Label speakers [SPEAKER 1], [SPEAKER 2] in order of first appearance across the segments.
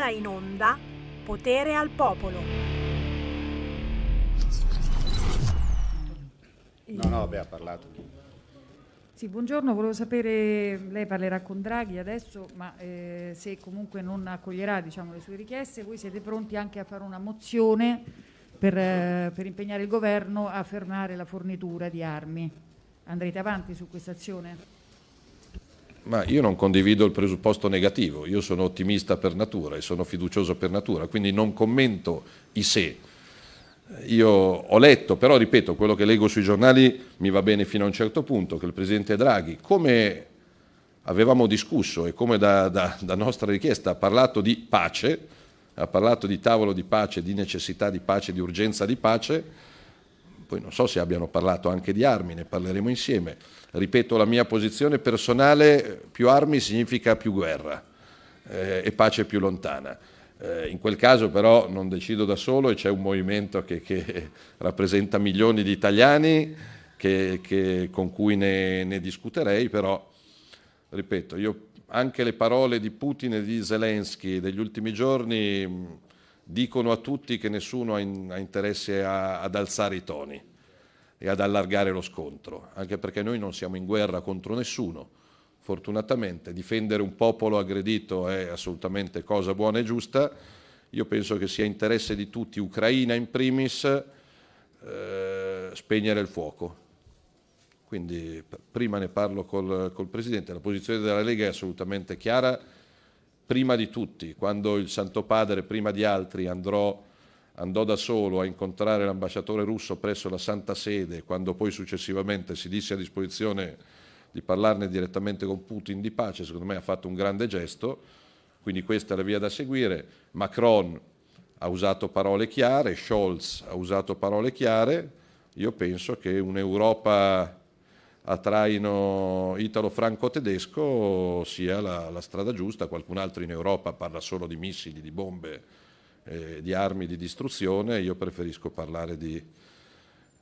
[SPEAKER 1] ora in onda Potere al Popolo.
[SPEAKER 2] No, no, vabbè, ha parlato.
[SPEAKER 3] Sì, buongiorno, volevo sapere, lei parlerà con Draghi adesso, ma eh, se comunque non accoglierà diciamo, le sue richieste, voi siete pronti anche a fare una mozione per, eh, per impegnare il governo a fermare la fornitura di armi. Andrete avanti su questa azione?
[SPEAKER 4] Ma io non condivido il presupposto negativo, io sono ottimista per natura e sono fiducioso per natura, quindi non commento i se. Io ho letto, però ripeto, quello che leggo sui giornali mi va bene fino a un certo punto, che il Presidente Draghi, come avevamo discusso e come da, da, da nostra richiesta ha parlato di pace, ha parlato di tavolo di pace, di necessità di pace, di urgenza di pace, poi non so se abbiano parlato anche di armi, ne parleremo insieme ripeto la mia posizione personale, più armi significa più guerra eh, e pace più lontana. Eh, in quel caso però non decido da solo e c'è un movimento che, che rappresenta milioni di italiani che, che, con cui ne, ne, discuterei, però ripeto, io, anche le parole di Putin e di Zelensky degli ultimi giorni dicono a tutti che nessuno ha, in, ha interesse a, ad alzare i toni e ad allargare lo scontro, anche perché noi non siamo in guerra contro nessuno. Fortunatamente difendere un popolo aggredito è assolutamente cosa buona e giusta. Io penso che sia interesse di tutti, Ucraina in primis, eh, spegnere il fuoco. Quindi prima ne parlo col, col Presidente, la posizione della Lega è assolutamente chiara, prima di tutti, quando il Santo Padre, prima di altri, andrò andò da solo a incontrare l'ambasciatore russo presso la Santa Sede, quando poi successivamente si disse a disposizione di parlarne direttamente con Putin di pace, secondo me ha fatto un grande gesto, quindi questa è la via da seguire. Macron ha usato parole chiare, Scholz ha usato parole chiare, io penso che un'Europa a traino italo-franco-tedesco sia la, la strada giusta, qualcun altro in Europa parla solo di missili, di bombe, eh, di armi di distruzione, io preferisco parlare di,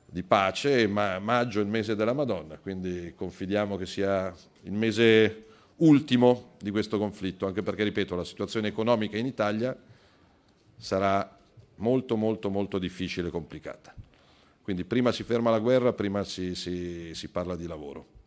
[SPEAKER 4] di pace, ma maggio è il mese della Madonna, quindi confidiamo che sia il mese ultimo di questo conflitto, anche perché, ripeto, la situazione economica in Italia sarà molto, molto, molto difficile e complicata. Quindi prima si ferma la guerra, prima si, si, si parla di lavoro.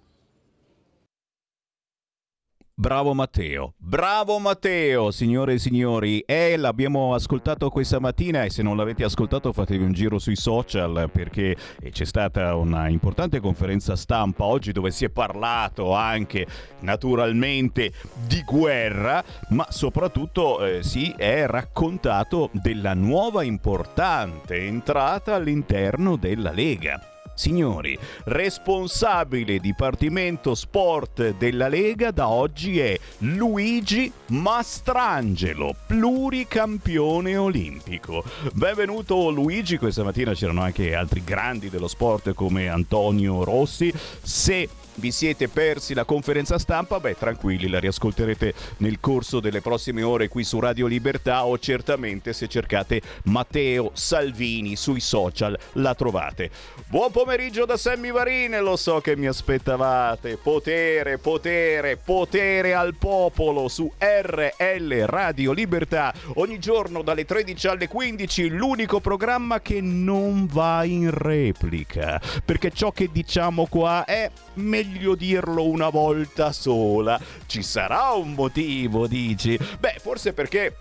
[SPEAKER 5] Bravo Matteo, bravo Matteo, signore e signori. E l'abbiamo ascoltato questa mattina e se non l'avete ascoltato fatevi un giro sui social perché c'è stata una importante conferenza stampa oggi dove si è parlato anche naturalmente di guerra, ma soprattutto eh, si è raccontato della nuova importante entrata all'interno della Lega. Signori, responsabile Dipartimento Sport della Lega da oggi è Luigi Mastrangelo, pluricampione olimpico. Benvenuto Luigi, questa mattina c'erano anche altri grandi dello sport come Antonio Rossi. Se vi siete persi la conferenza stampa, beh tranquilli, la riascolterete nel corso delle prossime ore qui su Radio Libertà o certamente se cercate Matteo Salvini sui social la trovate. Buon pomeriggio da Sammy Varine, lo so che mi aspettavate. Potere, potere, potere al popolo su RL Radio Libertà. Ogni giorno dalle 13 alle 15 l'unico programma che non va in replica. Perché ciò che diciamo qua è meglio dirlo una volta sola. Ci sarà un motivo, dici? Beh, forse perché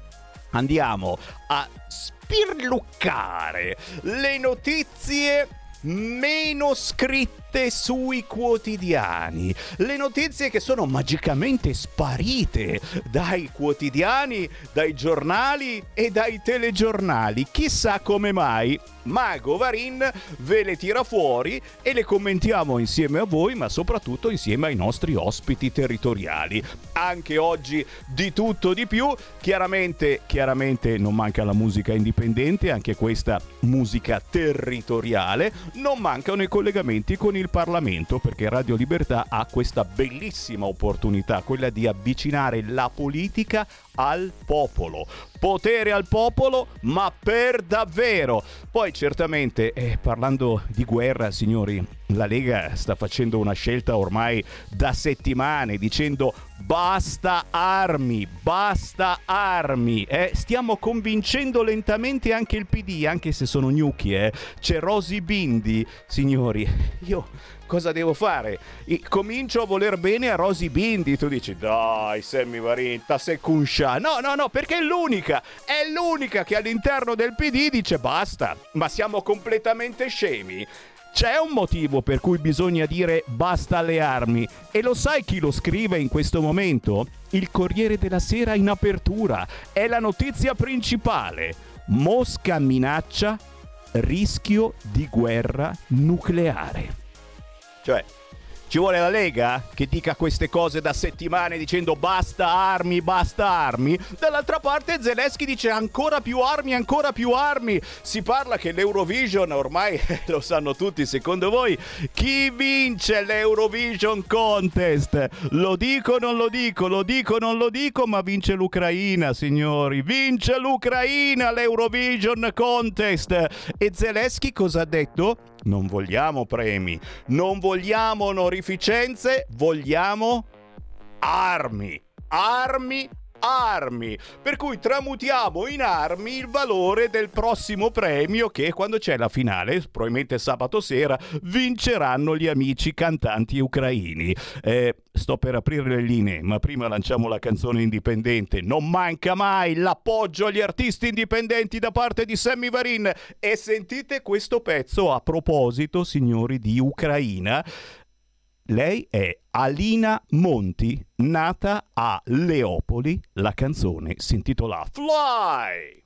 [SPEAKER 5] andiamo a spirluccare le notizie meno scritte sui quotidiani. Le notizie che sono magicamente sparite dai quotidiani, dai giornali e dai telegiornali. Chissà come mai. Mago Varin ve le tira fuori e le commentiamo insieme a voi, ma soprattutto insieme ai nostri ospiti territoriali. Anche oggi di tutto di più. Chiaramente, chiaramente non manca la musica indipendente, anche questa musica territoriale. Non mancano i collegamenti con il Parlamento perché Radio Libertà ha questa bellissima opportunità, quella di avvicinare la politica al popolo potere al popolo, ma per davvero. Poi certamente, eh, parlando di guerra, signori, la Lega sta facendo una scelta ormai da settimane dicendo basta armi, basta armi. Eh? Stiamo convincendo lentamente anche il PD, anche se sono gnocchi. Eh? C'è Rosy Bindi, signori. Io cosa devo fare? comincio a voler bene a Rosy Bindi. Tu dici, dai, Sammy Varin, sei cunscia. No, no, no, perché è l'unica, è l'unica che all'interno del PD dice basta, ma siamo completamente scemi. C'è un motivo per cui bisogna dire basta alle armi e lo sai chi lo scrive in questo momento? Il Corriere della Sera in apertura. È la notizia principale. Mosca minaccia rischio di guerra nucleare. Cioè, ci vuole la Lega che dica queste cose da settimane dicendo basta armi, basta armi. Dall'altra parte Zelensky dice ancora più armi, ancora più armi. Si parla che l'Eurovision, ormai lo sanno tutti secondo voi, chi vince l'Eurovision Contest? Lo dico, non lo dico, lo dico, non lo dico, ma vince l'Ucraina, signori. Vince l'Ucraina l'Eurovision Contest. E Zelensky cosa ha detto? Non vogliamo premi, non vogliamo onorificenze, vogliamo armi. Armi, armi. Per cui tramutiamo in armi il valore del prossimo premio che quando c'è la finale, probabilmente sabato sera, vinceranno gli amici cantanti ucraini. Eh, sto per aprire le linee, ma prima lanciamo la canzone indipendente. Non manca mai l'appoggio agli artisti indipendenti da parte di Sammy Varin. E sentite questo pezzo a proposito, signori, di Ucraina. Lei è Alina Monti, nata a Leopoli. La canzone si intitola Fly!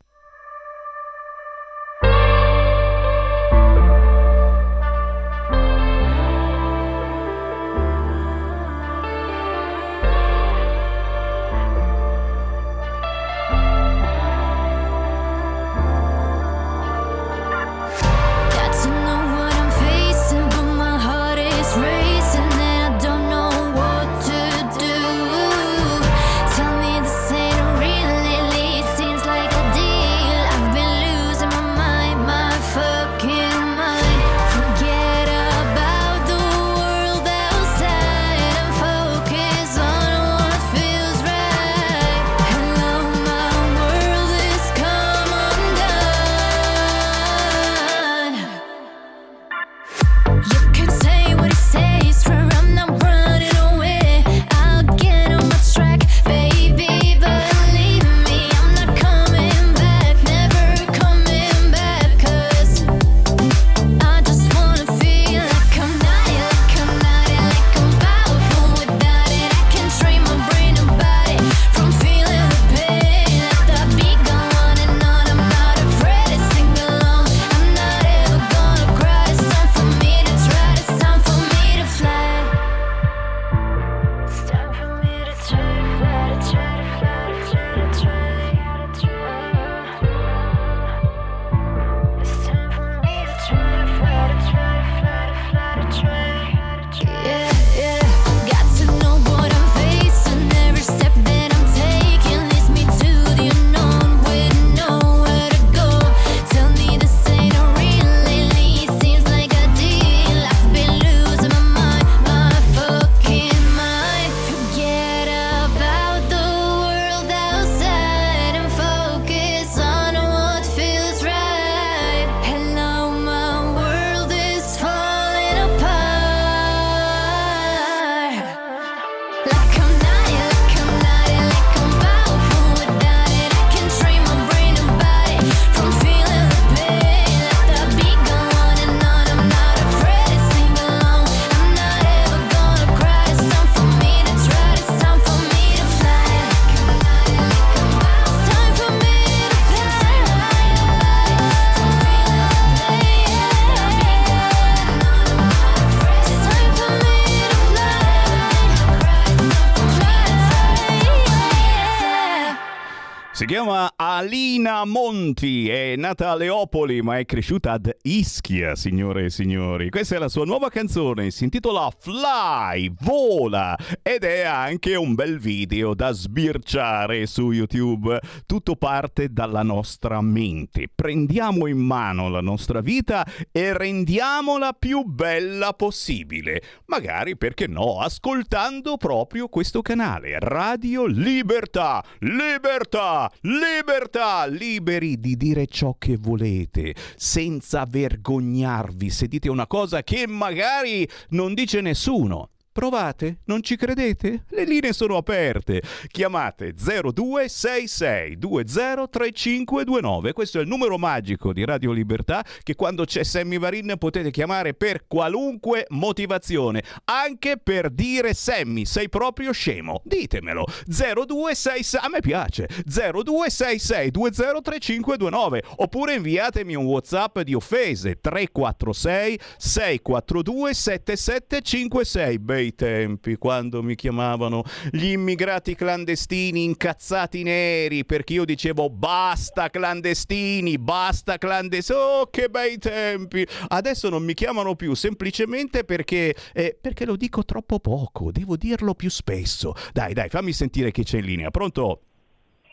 [SPEAKER 5] Nata a Leopoli ma è cresciuta ad Ischia, signore e signori. Questa è la sua nuova canzone, si intitola Fly, vola ed è anche un bel video da sbirciare su YouTube. Tutto parte dalla nostra mente. Prendiamo in mano la nostra vita e rendiamola più bella possibile. Magari, perché no, ascoltando proprio questo canale, Radio Libertà. Libertà! libertà, liberi di dire ciò che volete, senza vergognarvi se dite una cosa che magari non dice nessuno. Provate? Non ci credete? Le linee sono aperte. Chiamate 0266203529. Questo è il numero magico di Radio Libertà che quando c'è Sammy Varin potete chiamare per qualunque motivazione, anche per dire Sammy, sei proprio scemo. Ditemelo. 0266 a me piace. 0266203529 oppure inviatemi un WhatsApp di offese 346 642 7756. Bei bei tempi quando mi chiamavano gli immigrati clandestini incazzati neri perché io dicevo basta clandestini, basta clandestini. Oh, che bei tempi! Adesso non mi chiamano più semplicemente perché, eh, perché lo dico troppo poco, devo dirlo più spesso. Dai, dai, fammi sentire chi c'è in linea. Pronto?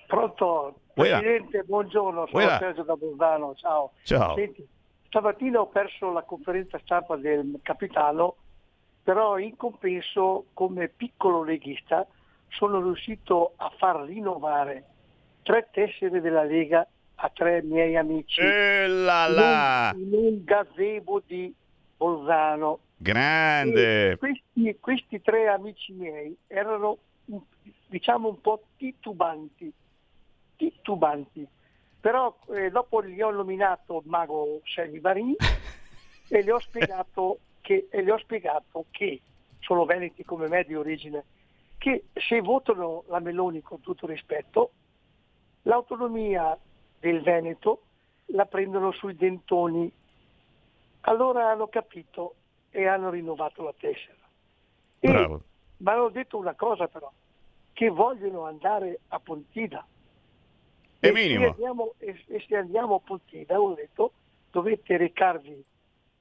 [SPEAKER 6] Pronto? Presidente, buongiorno, sono
[SPEAKER 5] Uela.
[SPEAKER 6] Sergio da Bolzano, ciao.
[SPEAKER 5] Ciao.
[SPEAKER 6] Senti, stamattina ho perso la conferenza stampa del capitano, però in compenso come piccolo leghista sono riuscito a far rinnovare tre tessere della Lega a tre miei amici
[SPEAKER 5] E là
[SPEAKER 6] in
[SPEAKER 5] là!
[SPEAKER 6] un, in un gazebo di Bolzano.
[SPEAKER 5] Grande!
[SPEAKER 6] Questi, questi tre amici miei erano diciamo un po' titubanti, titubanti, però eh, dopo gli ho nominato mago Selmi Varini e le ho spiegato che, e le ho spiegato che sono veneti come me di origine, che se votano la Meloni con tutto rispetto, l'autonomia del Veneto la prendono sui dentoni. Allora hanno capito e hanno rinnovato la tessera. E
[SPEAKER 5] Bravo.
[SPEAKER 6] mi hanno detto una cosa però, che vogliono andare a Pontida.
[SPEAKER 5] È
[SPEAKER 6] E
[SPEAKER 5] minimo.
[SPEAKER 6] Se andiamo, e, e se andiamo a Pontida, ho detto, dovete recarvi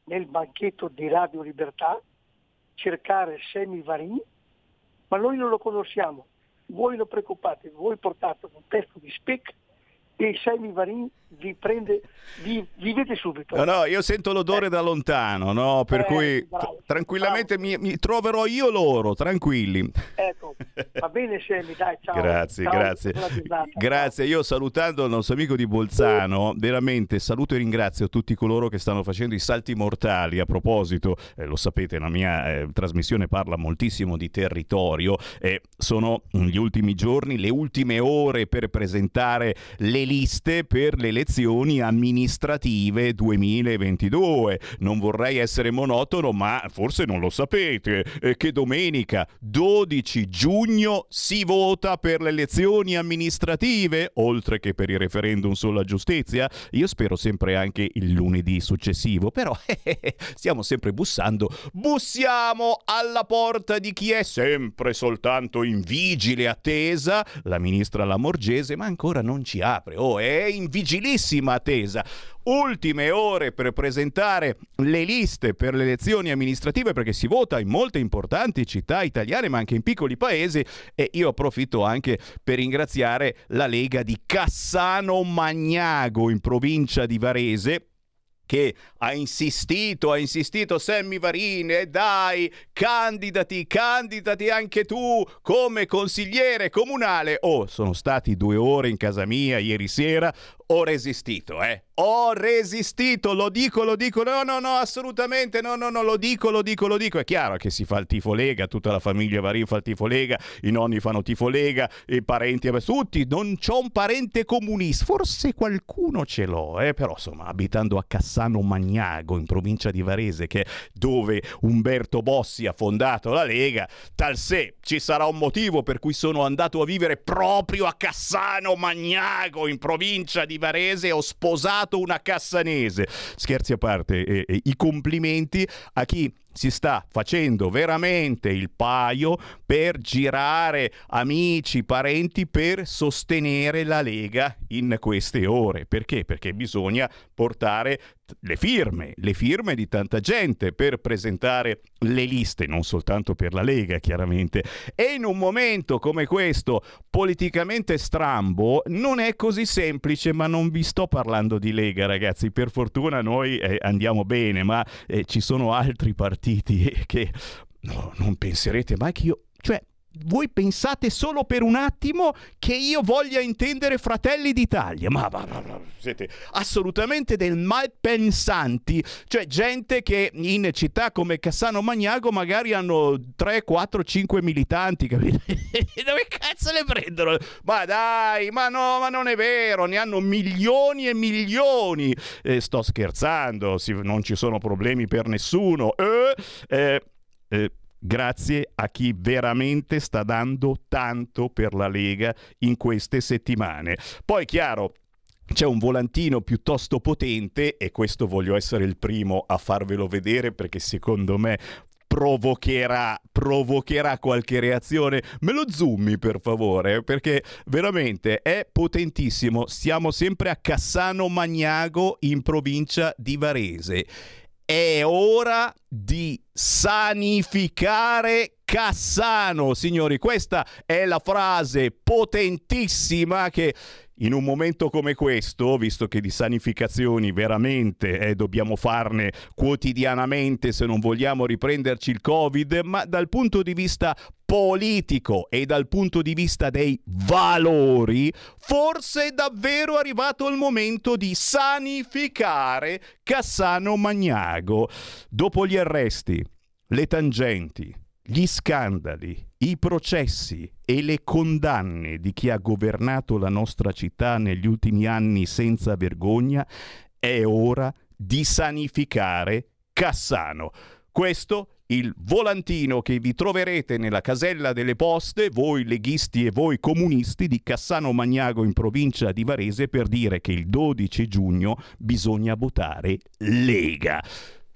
[SPEAKER 6] nel banchetto di Radio Libertà, cercare Semi Varini, ma noi non lo conosciamo. Voi non preoccupate, voi portate un testo di spec e Semi Varini vi prende, vi, vi vede subito.
[SPEAKER 5] No, no, io sento l'odore da lontano, no? Per
[SPEAKER 6] Eh,
[SPEAKER 5] cui
[SPEAKER 6] bravo,
[SPEAKER 5] tranquillamente mi, mi troverò io loro, tranquilli.
[SPEAKER 6] Ecco, va bene Semi, dai, ciao.
[SPEAKER 5] Grazie,
[SPEAKER 6] Ciao,
[SPEAKER 5] grazie. Grazie, io salutando il nostro amico di Bolzano, veramente saluto e ringrazio tutti coloro che stanno facendo i salti mortali. A proposito, eh, lo sapete, la mia eh, trasmissione parla moltissimo di territorio e sono gli ultimi giorni, le ultime ore per presentare le liste per le elezioni amministrative 2022. Non vorrei essere monotono, ma forse non lo sapete, eh, che domenica 12 giugno si vota per le elezioni amministrative, oltre che per il referendum sulla giustizia. Io spero sempre anche il lunedì successivo, però stiamo sempre bussando. Bussiamo alla porta di chi è sempre soltanto in vigile attesa, la ministra Lamorgese, ma ancora non ci apre. Oh, è in vigilissima attesa. Ultime ore per presentare le liste per le elezioni amministrative perché si vota in molte importanti città italiane ma anche in piccoli paesi e io approfitto anche per ringraziare la Lega di Cassano Magnago in provincia di Varese che ha insistito, ha insistito Sammy Varine, dai, candidati, candidati anche tu come consigliere comunale. Oh, sono stati due ore in casa mia ieri sera, ho resistito, eh. Ho resistito, lo dico, lo dico, no, no, no, assolutamente, no, no, no, lo dico, lo dico, lo dico. È chiaro che si fa il tifo Lega, tutta la famiglia Varin fa il tifo Lega, i nonni fanno tifo Lega, i parenti, tutti, non c'ho un parente comunista, forse qualcuno ce l'ho, eh, però insomma, abitando a Cassano Magnago, in provincia di Varese, che è dove Umberto Bossi ha fondato la Lega, tal se ci sarà un motivo per cui sono andato a vivere proprio a Cassano Magnago, in provincia di Varese, ho sposato una cassanese. Scherzi a parte, eh, eh, i complimenti a chi si sta facendo veramente il paio per girare amici, parenti per sostenere la Lega in queste ore. Perché? Perché bisogna portare le firme, le firme di tanta gente per presentare le liste, non soltanto per la Lega chiaramente. E in un momento come questo, politicamente strambo, non è così semplice, ma non vi sto parlando di Lega ragazzi, per fortuna noi eh, andiamo bene, ma eh, ci sono altri partiti che no, non penserete mai che io... Cioè, voi pensate solo per un attimo che io voglia intendere Fratelli d'Italia, ma, siete assolutamente del malpensanti, cioè gente che in città come Cassano Magnago magari hanno 3, 4, 5 militanti, capite? Dove cazzo le prendono? Ma dai, ma no, ma non è vero, ne hanno milioni e milioni. Eh, sto scherzando, non ci sono problemi per nessuno. Eh, eh, eh grazie a chi veramente sta dando tanto per la Lega in queste settimane. Poi chiaro, c'è un volantino piuttosto potente e questo voglio essere il primo a farvelo vedere perché secondo me provocherà, provocherà qualche reazione. Me lo zoomi per favore, perché veramente è potentissimo. Siamo sempre a Cassano Magnago in provincia di Varese è ora di sanificare Cassano, signori. Questa è la frase potentissima che in un momento come questo, visto che di sanificazioni veramente eh, dobbiamo farne quotidianamente se non vogliamo riprenderci il Covid, ma dal punto di vista politico e dal punto di vista dei valori, forse è davvero arrivato il momento di sanificare Cassano Magnago. Dopo gli arresti, le tangenti, gli scandali, i processi e le condanne di chi ha governato la nostra città negli ultimi anni senza vergogna, è ora di sanificare Cassano. Questo il volantino che vi troverete nella casella delle poste, voi leghisti e voi comunisti di Cassano Magnago in provincia di Varese per dire che il 12 giugno bisogna votare Lega.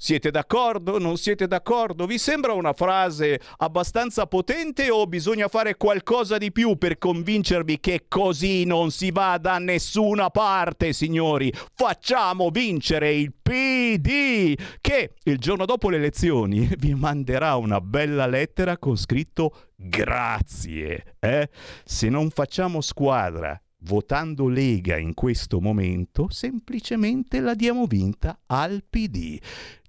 [SPEAKER 5] Siete d'accordo? Non siete d'accordo? Vi sembra una frase abbastanza potente o bisogna fare qualcosa di più per convincervi che così non si va da nessuna parte, signori? Facciamo vincere il PD che il giorno dopo le elezioni vi manderà una bella lettera con scritto grazie. Eh? Se non facciamo squadra votando Lega in questo momento, semplicemente la diamo vinta al PD.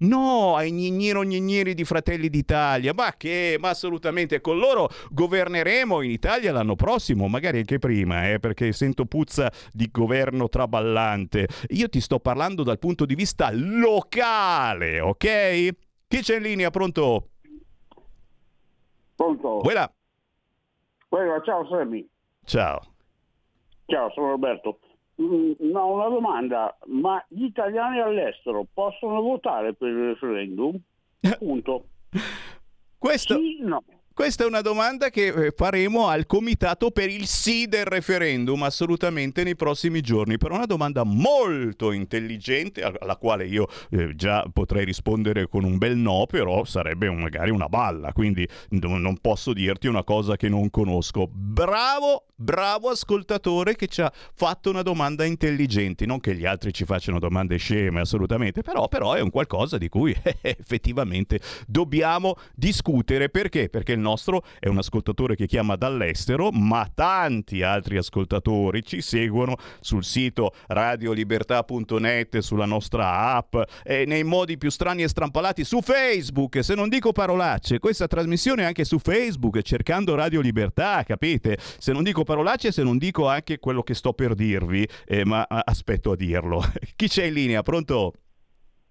[SPEAKER 5] No, ai gnignero gnigneri di Fratelli d'Italia, ma che, ma assolutamente, con loro governeremo in Italia l'anno prossimo, magari anche prima, eh, perché sento puzza di governo traballante. Io ti sto parlando dal punto di vista locale, ok? Chi c'è in linea? Pronto?
[SPEAKER 7] Pronto?
[SPEAKER 5] Quella.
[SPEAKER 7] Quella, ciao Sammy.
[SPEAKER 5] Ciao.
[SPEAKER 7] Ciao, sono Roberto. Mm, no, una domanda, ma gli italiani all'estero possono votare per il referendum? Punto.
[SPEAKER 5] Questo...
[SPEAKER 7] Sì, no.
[SPEAKER 5] Questa è una domanda che eh, faremo al comitato per il sì del referendum assolutamente nei prossimi giorni, però una domanda molto intelligente alla quale io eh, già potrei rispondere con un bel no, però sarebbe un, magari una balla, quindi non posso dirti una cosa che non conosco. Bravo, bravo ascoltatore che ci ha fatto una domanda intelligente, non che gli altri ci facciano domande sceme assolutamente, però, però è un qualcosa di cui effettivamente dobbiamo discutere perché? Perché il nostro è un ascoltatore che chiama dall'estero, ma tanti altri ascoltatori ci seguono sul sito radiolibertà.net, sulla nostra app, nei modi più strani e strampalati su Facebook. Se non dico parolacce, questa trasmissione è anche su Facebook, cercando Radio Libertà, capite? Se non dico parolacce, se non dico anche quello che sto per dirvi, eh, ma aspetto a dirlo. Chi c'è in linea? Pronto?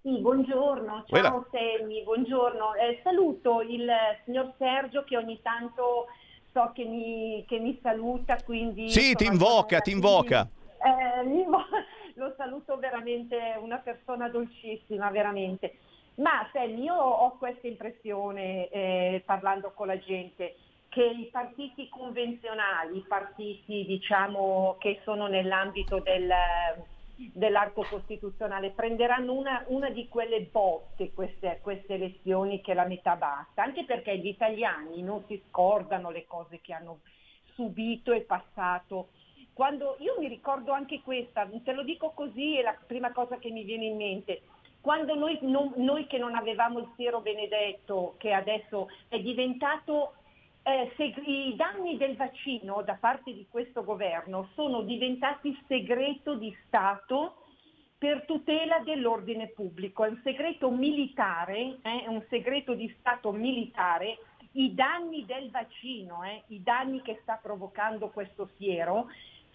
[SPEAKER 8] Sì, buongiorno, ciao. Sammy, buongiorno. Eh, saluto il signor Sergio che ogni tanto so che mi, che mi saluta, quindi...
[SPEAKER 5] Sì, ti invoca, ti invoca.
[SPEAKER 8] Eh, lo saluto veramente, una persona dolcissima, veramente. Ma Sammy, io ho questa impressione, eh, parlando con la gente, che i partiti convenzionali, i partiti diciamo che sono nell'ambito del dell'arco costituzionale, prenderanno una, una di quelle botte queste, queste, elezioni che la metà basta, anche perché gli italiani non si scordano le cose che hanno subito e passato. Quando, io mi ricordo anche questa, te lo dico così, è la prima cosa che mi viene in mente. Quando noi, non, noi che non avevamo il siero benedetto, che adesso è diventato eh, i danni del vaccino da parte di questo governo sono diventati segreto di Stato per tutela dell'ordine pubblico, è un segreto militare, eh, è un segreto di Stato militare, i danni del vaccino, eh, i danni che sta provocando questo siero,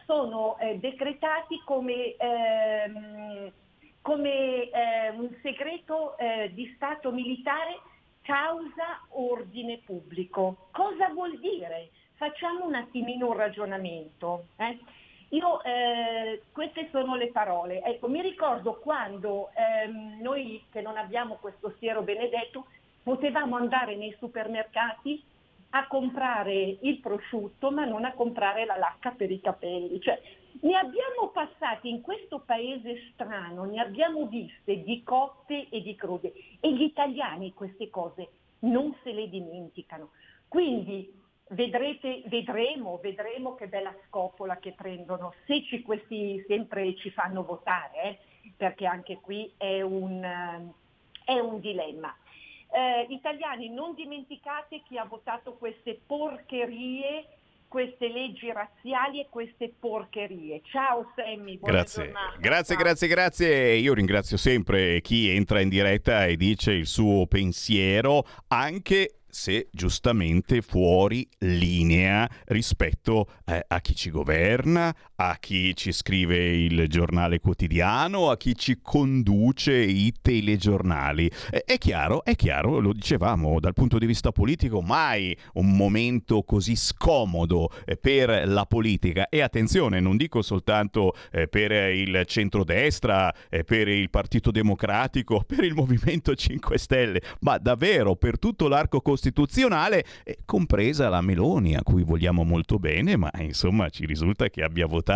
[SPEAKER 8] sono eh, decretati come, ehm, come eh, un segreto eh, di Stato militare causa ordine pubblico. Cosa vuol dire? Facciamo un attimino un ragionamento. Eh? Io, eh, queste sono le parole. Ecco, mi ricordo quando ehm, noi che non abbiamo questo siero benedetto potevamo andare nei supermercati a comprare il prosciutto ma non a comprare la lacca per i capelli. Cioè, ne abbiamo passati in questo paese strano, ne abbiamo viste di cotte e di crude e gli italiani queste cose non se le dimenticano. Quindi vedrete, vedremo, vedremo che bella scopola che prendono, se ci, questi sempre ci fanno votare, eh, perché anche qui è un, è un dilemma. Eh, italiani, non dimenticate chi ha votato queste porcherie queste leggi razziali e queste porcherie. Ciao Sammy, buona
[SPEAKER 5] grazie.
[SPEAKER 8] Giornata.
[SPEAKER 5] Grazie,
[SPEAKER 8] Ciao.
[SPEAKER 5] grazie, grazie. Io ringrazio sempre chi entra in diretta e dice il suo pensiero, anche se giustamente fuori linea rispetto eh, a chi ci governa, a chi ci scrive il giornale quotidiano, a chi ci conduce i telegiornali. È chiaro, è chiaro, lo dicevamo, dal punto di vista politico mai un momento così scomodo eh, per la politica e attenzione, non dico soltanto eh, per il centrodestra, eh, per il Partito Democratico, per il Movimento 5 Stelle, ma davvero per tutto l'arco costituzionale, compresa la Meloni, a cui vogliamo molto bene, ma insomma ci risulta che abbia votato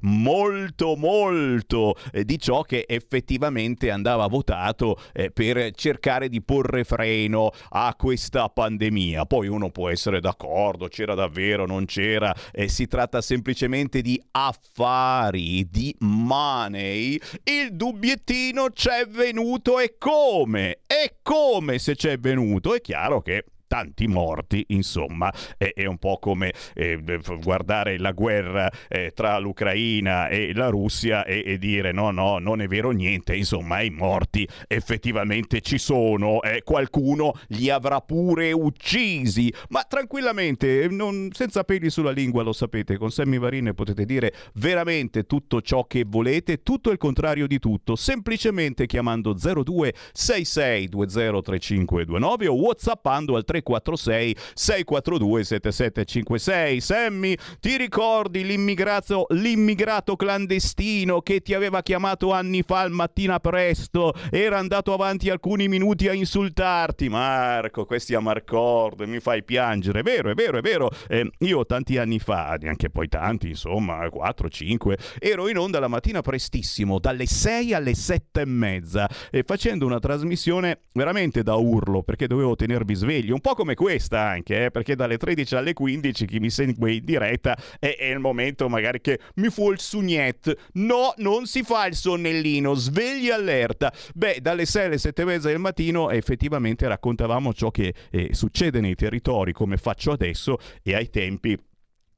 [SPEAKER 5] molto molto eh, di ciò che effettivamente andava votato eh, per cercare di porre freno a questa pandemia. Poi uno può essere d'accordo, c'era davvero, non c'era, eh, si tratta semplicemente di affari, di money. Il dubbiettino c'è venuto e come? E come se c'è venuto? È chiaro che tanti morti, insomma, è, è un po' come eh, guardare la guerra eh, tra l'Ucraina e la Russia e, e, dire no, no, non è vero niente, insomma, i morti effettivamente ci sono, eh, qualcuno li avrà pure uccisi, ma tranquillamente, non, senza peli sulla lingua, lo sapete, con Sammy Varine potete dire veramente tutto ciò che volete, tutto il contrario di tutto, semplicemente chiamando 0266203529 o whatsappando al 3 346 642 7756. Sammy, ti ricordi l'immigrato, l'immigrato clandestino che ti aveva chiamato anni fa al mattina presto? Era andato avanti alcuni minuti a insultarti. Marco, questi Amarcord, mi fai piangere. È vero, è vero, è vero. Eh, io tanti anni fa, neanche poi tanti, insomma, 4, 5, ero in onda la mattina prestissimo, dalle 6 alle 7 e mezza, e facendo una trasmissione veramente da urlo, perché dovevo tenervi svegli, un po' come questa anche, eh, perché dalle 13 alle 15 chi mi segue in diretta è, è il momento magari che mi fu il sugnet. No, non si fa il sonnellino, svegli allerta. Beh, dalle 6 alle 7 e mezza del mattino effettivamente raccontavamo ciò che eh, succede nei territori, come faccio adesso e ai tempi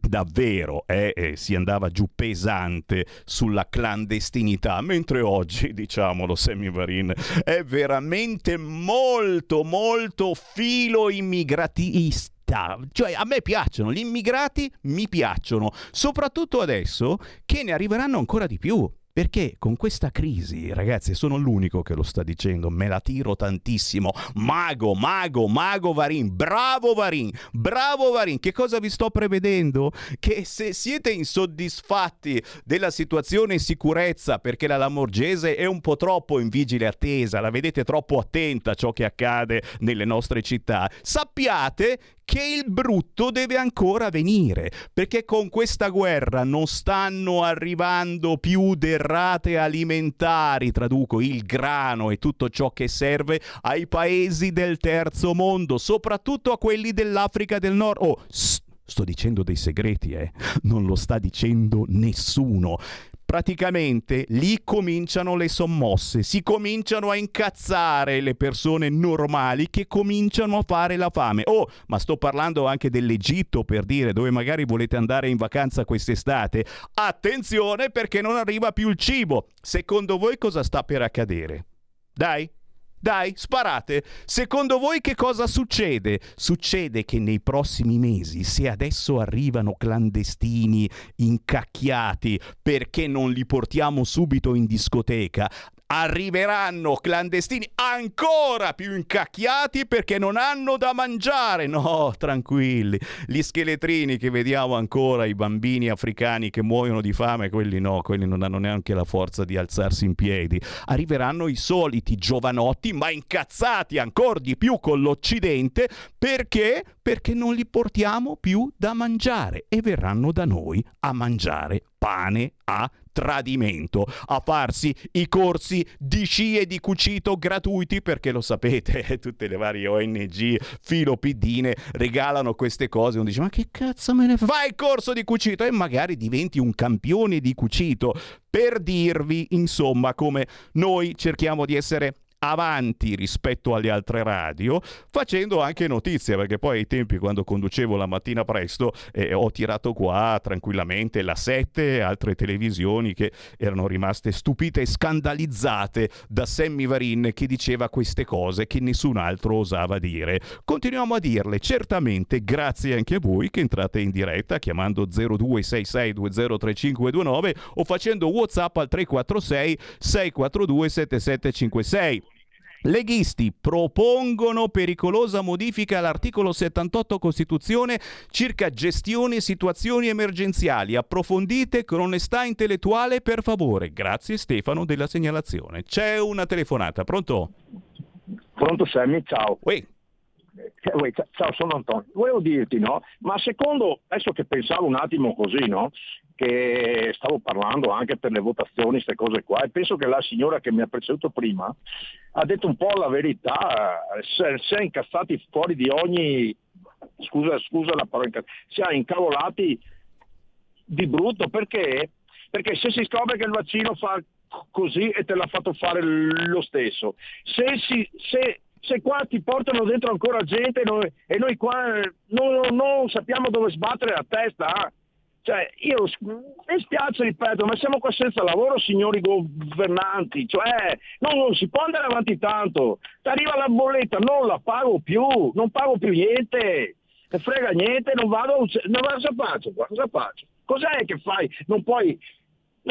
[SPEAKER 5] davvero eh, eh, si andava giù pesante sulla clandestinità, mentre oggi, diciamolo, Sammy Varin è veramente molto, molto filo immigratista. Cioè, a me piacciono, gli immigrati mi piacciono, soprattutto adesso che ne arriveranno ancora di più. Perché con questa crisi, ragazzi, sono l'unico che lo sta dicendo, me la tiro tantissimo. Mago, mago, mago Varin, bravo Varin, bravo Varin. Che cosa vi sto prevedendo? Che se siete insoddisfatti della situazione in sicurezza perché la Lamorgese è un po' troppo in vigile attesa, la vedete troppo attenta a ciò che accade nelle nostre città, sappiate che il brutto deve ancora venire, perché con questa guerra non stanno arrivando più derrate alimentari, traduco il grano e tutto ciò che serve ai paesi del terzo mondo, soprattutto a quelli dell'Africa del Nord. Oh, sto dicendo dei segreti, eh? Non lo sta dicendo nessuno praticamente lì cominciano le sommosse, si cominciano a incazzare le persone normali che cominciano a fare la fame. Oh, ma sto parlando anche dell'Egitto per dire dove magari volete andare in vacanza quest'estate. Attenzione perché non arriva più il cibo. Secondo voi cosa sta per accadere? Dai, dai, sparate. Secondo voi che cosa succede? Succede che nei prossimi mesi, se adesso arrivano clandestini incacchiati perché non li portiamo subito in discoteca, arriveranno clandestini ancora più incacchiati perché non hanno da mangiare. No, tranquilli. Gli scheletrini che vediamo ancora, i bambini africani che muoiono di fame, quelli no, quelli non hanno neanche la forza di alzarsi in piedi. Arriveranno i soliti giovanotti, ma incazzati ancora di più con l'Occidente perché? Perché non li portiamo più da mangiare e verranno da noi a mangiare pane a tradimento, a farsi i corsi di sci e di cucito gratuiti perché lo sapete, tutte le varie ONG filopidine regalano queste cose, uno dice ma che cazzo me ne fai il corso di cucito! E magari diventi un campione di cucito. Per dirvi insomma come noi cerchiamo di essere avanti rispetto alle altre radio, facendo anche notizie, perché poi ai tempi quando conducevo la mattina presto eh, ho tirato qua tranquillamente la 7 altre televisioni che erano rimaste stupite e scandalizzate da Sammy Varin che diceva queste cose che nessun altro osava dire. Continuiamo a dirle, certamente grazie anche a voi che entrate in diretta chiamando 0266203529 o facendo WhatsApp al 346 642 7756. Leghisti propongono pericolosa modifica all'articolo 78 Costituzione circa gestione e situazioni emergenziali. Approfondite con onestà intellettuale, per favore. Grazie Stefano della segnalazione. C'è una telefonata, pronto?
[SPEAKER 9] Pronto Sammy, ciao.
[SPEAKER 5] Uè.
[SPEAKER 9] Eh, ciao, sono Antonio. Volevo dirti, no? Ma secondo, adesso che pensavo un attimo così, no? Che stavo parlando anche per le votazioni, queste cose qua, e penso che la signora che mi ha preceduto prima ha detto un po' la verità, si è incazzati fuori di ogni, scusa, scusa la parola, si è incavolati di brutto perché? Perché se si scopre che il vaccino fa così e te l'ha fatto fare lo stesso, se, si, se se qua ti portano dentro ancora gente noi, e noi qua non, non, sappiamo dove sbattere la testa, cioè, io mi spiace, ripeto, ma siamo qua senza lavoro, signori governanti, cioè, non, non si può andare avanti tanto. Ti arriva la bolletta, non la pago più, non pago più niente, ne frega niente, non vado, non cosa faccio Cosa faccio? Cos'è che fai? Non puoi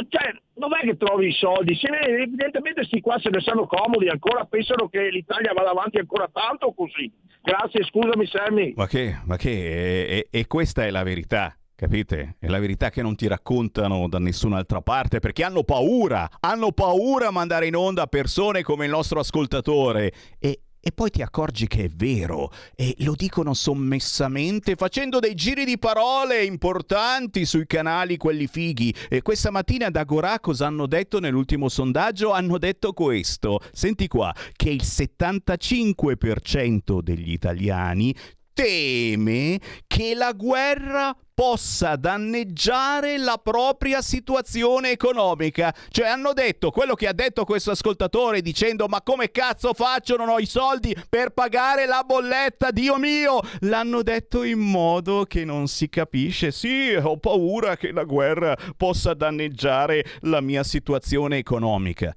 [SPEAKER 9] cioè, dov'è che trovi i soldi? Se, evidentemente questi qua se ne sanno comodi ancora, pensano che l'Italia vada avanti ancora tanto così. Grazie, scusami Sammy.
[SPEAKER 5] Ma che, ma che, e, e questa è la verità. Capite? È la verità che non ti raccontano da nessun'altra parte perché hanno paura, hanno paura a mandare in onda persone come il nostro ascoltatore e, e poi ti accorgi che è vero e lo dicono sommessamente facendo dei giri di parole importanti sui canali quelli fighi. E questa mattina da Gorà cosa hanno detto nell'ultimo sondaggio? Hanno detto questo. Senti qua, che il 75% degli italiani teme che la guerra possa danneggiare la propria situazione economica. Cioè hanno detto quello che ha detto questo ascoltatore dicendo ma come cazzo faccio non ho i soldi per pagare la bolletta, Dio mio! L'hanno detto in modo che non si capisce. Sì, ho paura che la guerra possa danneggiare la mia situazione economica.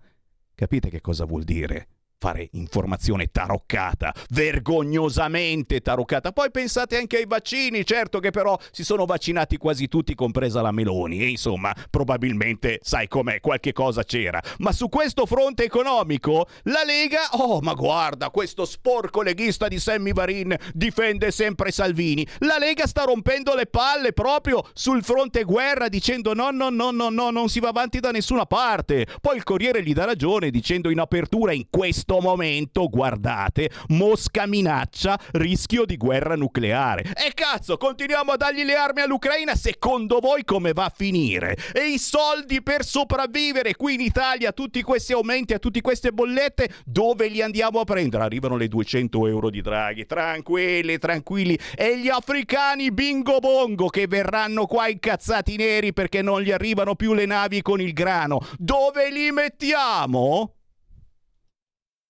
[SPEAKER 5] Capite che cosa vuol dire? Fare informazione taroccata, vergognosamente taroccata. Poi pensate anche ai vaccini, certo che però si sono vaccinati quasi tutti, compresa la Meloni, e insomma, probabilmente sai com'è, qualche cosa c'era. Ma su questo fronte economico, la Lega, oh ma guarda, questo sporco leghista di Sammy Varin difende sempre Salvini. La Lega sta rompendo le palle proprio sul fronte guerra dicendo no, no, no, no, no, non si va avanti da nessuna parte. Poi il Corriere gli dà ragione dicendo in apertura in questo questo momento, guardate, Mosca minaccia rischio di guerra nucleare. E cazzo, continuiamo a dargli le armi all'Ucraina? Secondo voi come va a finire? E i soldi per sopravvivere qui in Italia, tutti questi aumenti, a tutte queste bollette, dove li andiamo a prendere? Arrivano le 200 euro di Draghi, tranquilli, tranquilli. E gli africani bingo bongo che verranno qua incazzati neri perché non gli arrivano più le navi con il grano. Dove li mettiamo?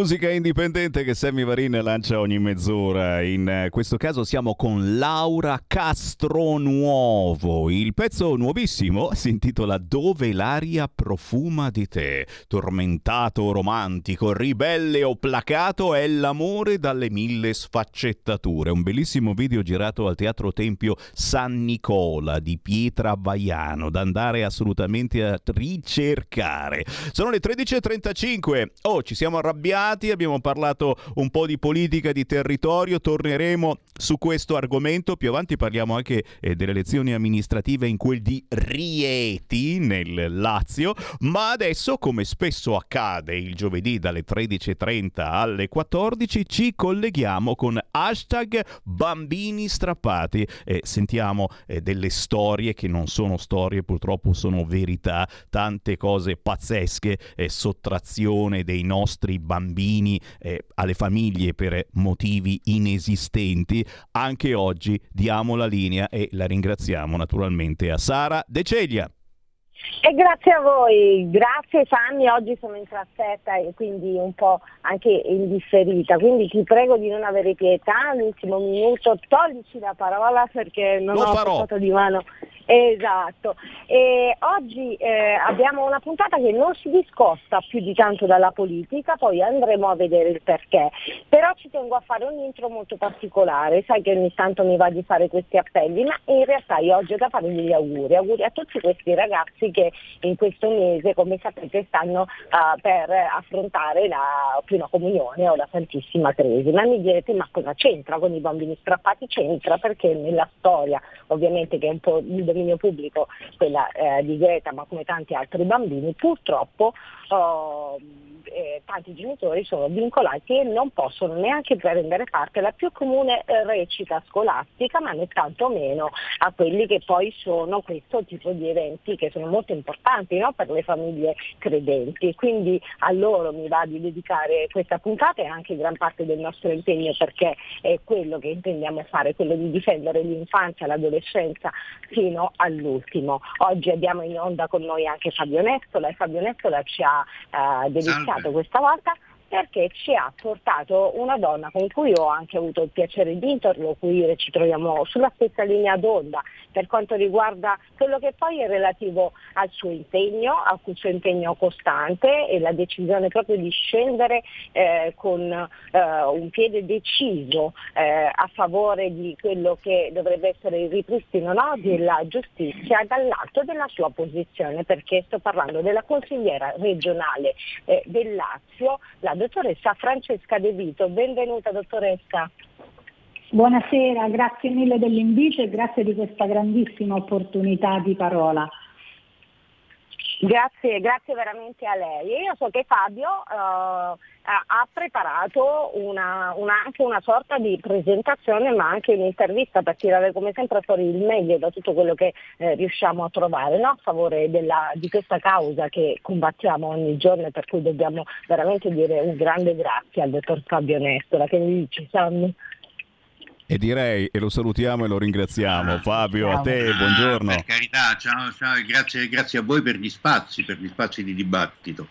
[SPEAKER 5] Musica indipendente che Sammy Varin lancia ogni mezz'ora. In eh, questo caso siamo con Laura Castronuovo. Il pezzo nuovissimo si intitola Dove l'aria profuma di te. Tormentato romantico, ribelle o placato è l'amore dalle mille sfaccettature. Un bellissimo video girato al Teatro Tempio San Nicola di Pietra Baiano da andare assolutamente a ricercare. Sono le 13.35. Oh, ci siamo arrabbiati abbiamo parlato un po' di politica, di territorio, torneremo su questo argomento, più avanti parliamo anche eh, delle elezioni amministrative in quel di Rieti nel Lazio, ma adesso come spesso accade il giovedì dalle 13.30 alle 14 ci colleghiamo con hashtag bambini strappati. E sentiamo eh, delle storie che non sono storie, purtroppo sono verità, tante cose pazzesche, eh, sottrazione dei nostri bambini bambini eh, alle famiglie per motivi inesistenti, anche oggi diamo la linea e la ringraziamo naturalmente a Sara De Ceglia.
[SPEAKER 10] E grazie a voi, grazie Sammy, oggi sono in trassetta e quindi un po' anche indifferita, quindi ti prego di non avere pietà, all'ultimo minuto toglici la parola perché non
[SPEAKER 5] Lo
[SPEAKER 10] ho
[SPEAKER 5] farò.
[SPEAKER 10] portato di mano. Esatto, e oggi eh, abbiamo una puntata che non si discosta più di tanto dalla politica, poi andremo a vedere il perché, però ci tengo a fare un intro molto particolare, sai che ogni tanto mi va di fare questi appelli, ma in realtà io oggi ho da fare degli auguri, auguri a tutti questi ragazzi che in questo mese, come sapete, stanno ah, per affrontare la prima comunione o la Santissima Tresima. Mi direte ma cosa c'entra con i bambini strappati? C'entra perché nella storia, ovviamente che è un po' il dominio pubblico, quella eh, di Greta, ma come tanti altri bambini, purtroppo oh, eh, tanti genitori sono vincolati e non possono neanche prendere parte alla più comune eh, recita scolastica, ma né tantomeno a quelli che poi sono questo tipo di eventi che sono molto importanti no? per le famiglie credenti. Quindi a loro mi va di dedicare questa puntata e anche gran parte del nostro impegno perché è quello che intendiamo fare, quello di difendere l'infanzia, l'adolescenza fino all'ultimo. Oggi abbiamo in onda con noi anche Fabio Nestola e Fabio Nestola ci ha eh, dedicato questa volta perché ci ha portato una donna con cui ho anche avuto il piacere di interloquire, ci troviamo sulla stessa linea d'onda per quanto riguarda quello che poi è relativo al suo impegno, al suo impegno costante e la decisione proprio di scendere eh, con eh, un piede deciso eh, a favore di quello che dovrebbe essere il ripristino no, della giustizia dall'alto della sua posizione, perché sto parlando della consigliera regionale eh, del Lazio, la dottoressa Francesca De Vito. Benvenuta dottoressa.
[SPEAKER 11] Buonasera, grazie mille dell'invito e grazie di questa grandissima opportunità di parola.
[SPEAKER 10] Grazie, grazie veramente a lei. Io so che Fabio eh, ha preparato una, una- anche una sorta di presentazione ma anche un'intervista per tirare come sempre fuori il meglio da tutto quello che eh, riusciamo a trovare no? a favore della- di questa causa che combattiamo ogni giorno e per cui dobbiamo veramente dire un grande grazie al dottor Fabio Nestola. Che mi dici Sammy?
[SPEAKER 5] E direi, e lo salutiamo e lo ringraziamo. Fabio, a te, buongiorno.
[SPEAKER 12] Per carità, ciao, ciao, grazie, grazie a voi per gli spazi, per gli spazi di dibattito,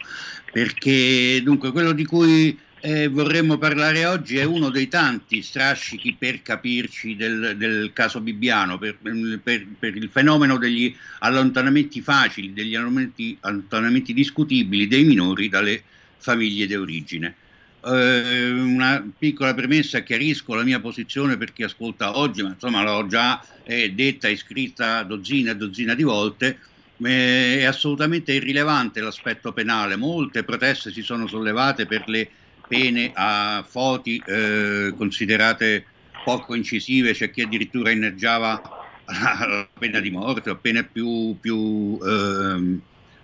[SPEAKER 12] perché dunque quello di cui eh, vorremmo parlare oggi è uno dei tanti strascichi per capirci del, del caso Bibbiano, per, per- per il fenomeno degli allontanamenti facili, degli allontanamenti, allontanamenti discutibili dei minori dalle famiglie di origine. Eh, una piccola premessa, chiarisco la mia posizione per chi ascolta oggi, ma insomma l'ho già eh, detta e scritta dozzina e dozzina di volte. Eh, è assolutamente irrilevante l'aspetto penale. Molte proteste si sono sollevate per le pene a foti eh, considerate poco incisive, c'è chi addirittura inneggiava la pena di morte o pene più, più, ehm,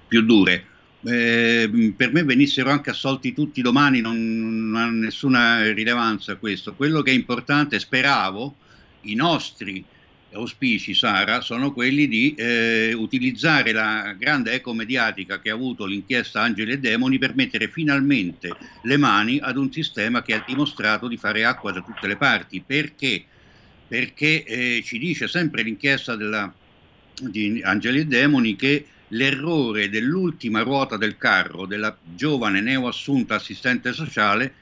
[SPEAKER 12] più dure. Eh, per me venissero anche assolti tutti domani, non, non ha nessuna rilevanza questo. Quello che è importante, speravo, i nostri auspici, Sara, sono quelli di eh, utilizzare la grande eco mediatica che ha avuto l'inchiesta Angeli e Demoni per mettere finalmente le mani ad un sistema che ha dimostrato di fare acqua da tutte le parti, perché perché eh, ci dice sempre l'inchiesta della, di Angeli e Demoni che l'errore dell'ultima ruota del carro della giovane neoassunta assistente sociale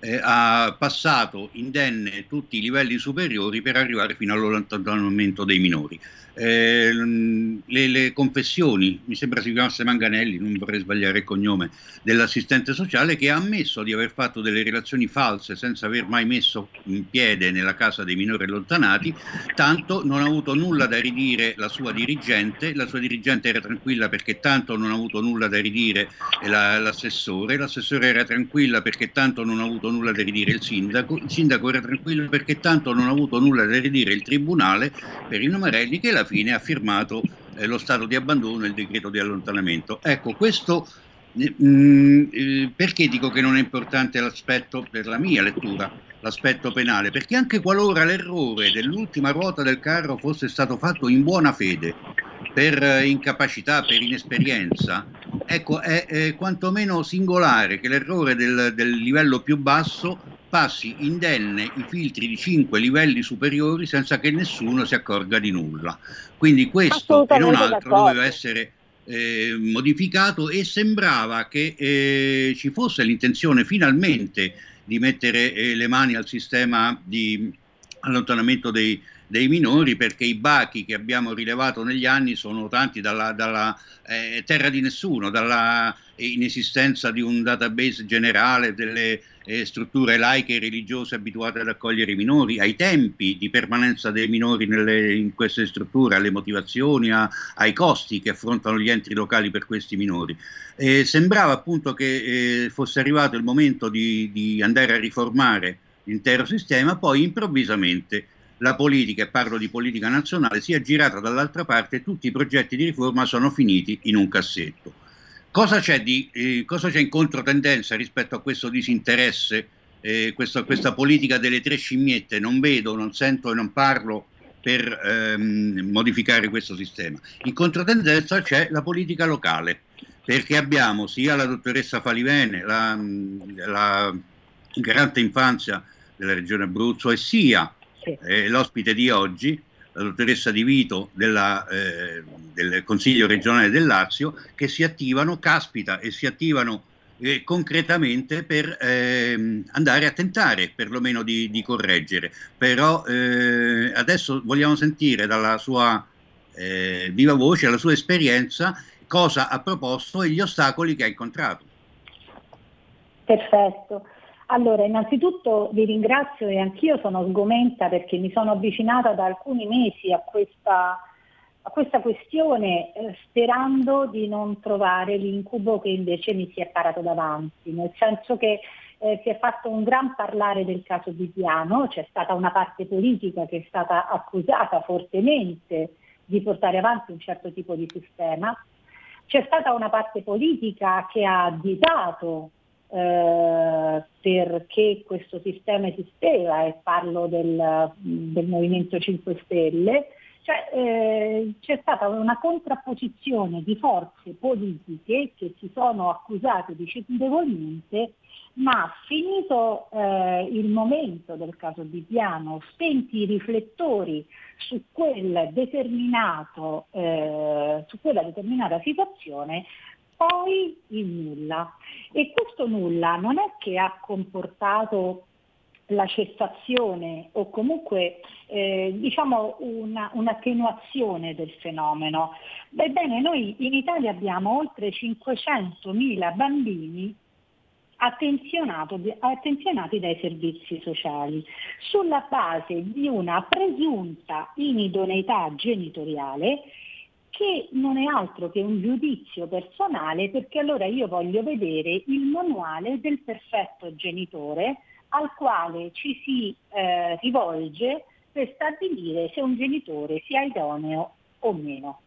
[SPEAKER 12] eh, ha passato indenne tutti i livelli superiori per arrivare fino all'allontanamento dei minori. Eh, le, le, confessioni, mi sembra si chiamasse Manganelli, non vorrei sbagliare il cognome, dell'assistente sociale che ha ammesso di aver fatto delle relazioni false senza aver mai messo in piede nella casa dei minori allontanati, tanto non ha avuto nulla da ridire la sua dirigente, la sua dirigente era tranquilla perché tanto non ha avuto nulla da ridire la, l'assessore, l'assessore era tranquilla perché tanto non ha avuto nulla da ridire il sindaco, il sindaco era tranquillo perché tanto non ha avuto nulla da ridire il tribunale per i Nomarelli che la alla fine ha firmato eh, lo stato di abbandono e il decreto di allontanamento. Ecco, questo mh, mm, eh, perché dico che non è importante l'aspetto per la mia lettura, l'aspetto penale? Perché anche qualora l'errore dell'ultima ruota del carro fosse stato fatto in buona fede, per eh, incapacità, per inesperienza, ecco, è, è quantomeno singolare che l'errore del, del livello più basso passi indenne i filtri di 5 livelli superiori senza che nessuno si accorga di nulla. Quindi questo e non altro doveva essere eh, modificato e sembrava che eh, ci fosse l'intenzione finalmente di mettere eh, le mani al sistema di allontanamento dei, dei minori perché i bachi che abbiamo rilevato negli anni sono tanti dalla, dalla eh, terra di nessuno, dalla inesistenza di un database generale delle eh, strutture laiche e religiose abituate ad accogliere i minori, ai tempi di permanenza dei minori nelle, in queste strutture, alle motivazioni, a, ai costi che affrontano gli enti locali per questi minori. Eh, sembrava appunto che eh, fosse arrivato il momento di, di andare a riformare l'intero sistema, poi improvvisamente la politica, e parlo di politica nazionale, si è girata dall'altra parte e tutti i progetti di riforma sono finiti in un cassetto. Cosa c'è, di, eh, cosa c'è in controtendenza rispetto a questo disinteresse, eh, questa, questa, politica delle tre scimmiette? Non vedo, non sento e non parlo per ehm, modificare questo sistema. In controtendenza c'è la politica locale, perché abbiamo sia la dottoressa Falivene, la, la garante infanzia della regione Abruzzo, e sia eh, l'ospite di oggi, la dottoressa Di Vito della, eh, del Consiglio regionale del Lazio, che si attivano, caspita, e si attivano eh, concretamente per ehm, andare a tentare perlomeno di, di correggere. Però eh, adesso vogliamo sentire dalla sua eh, viva voce, la sua esperienza, cosa ha proposto e gli ostacoli che ha incontrato.
[SPEAKER 11] Perfetto. Allora, innanzitutto vi ringrazio e anch'io sono sgomenta perché mi sono avvicinata da alcuni mesi a questa, a questa questione eh, sperando di non trovare l'incubo che invece mi si è parato davanti, nel senso che eh, si è fatto un gran parlare del caso di Piano, c'è stata una parte politica che è stata accusata fortemente di portare avanti un certo tipo di sistema, c'è stata una parte politica che ha additato eh, perché questo sistema esisteva e parlo del, del Movimento 5 Stelle, cioè, eh, c'è stata una contrapposizione di forze politiche che si sono accusate vicendevolmente, ma finito eh, il momento del caso di Piano, spenti i riflettori su, quel eh, su quella determinata situazione, poi il nulla. E questo nulla non è che ha comportato la cessazione o comunque eh, diciamo una, un'attenuazione del fenomeno. Ebbene, noi in Italia abbiamo oltre 500.000 bambini attenzionati dai servizi sociali sulla base di una presunta inidoneità genitoriale che non è altro che un giudizio personale perché allora io voglio vedere il manuale del perfetto genitore al quale ci si eh, rivolge per stabilire se un genitore sia idoneo o meno.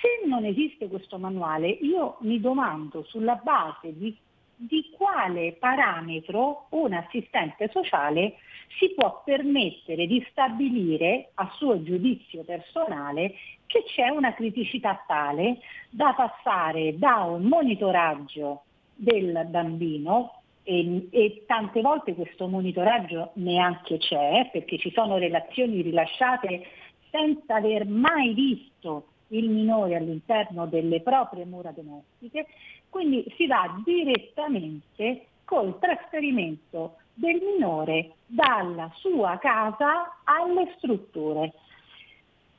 [SPEAKER 11] Se non esiste questo manuale, io mi domando sulla base di, di quale parametro un assistente sociale si può permettere di stabilire a suo giudizio personale che c'è una criticità tale da passare da un monitoraggio del bambino e, e, tante volte questo monitoraggio neanche c'è perché ci sono relazioni rilasciate senza aver mai visto il minore all'interno delle proprie mura domestiche, quindi si va direttamente col trasferimento del minore dalla sua casa alle strutture.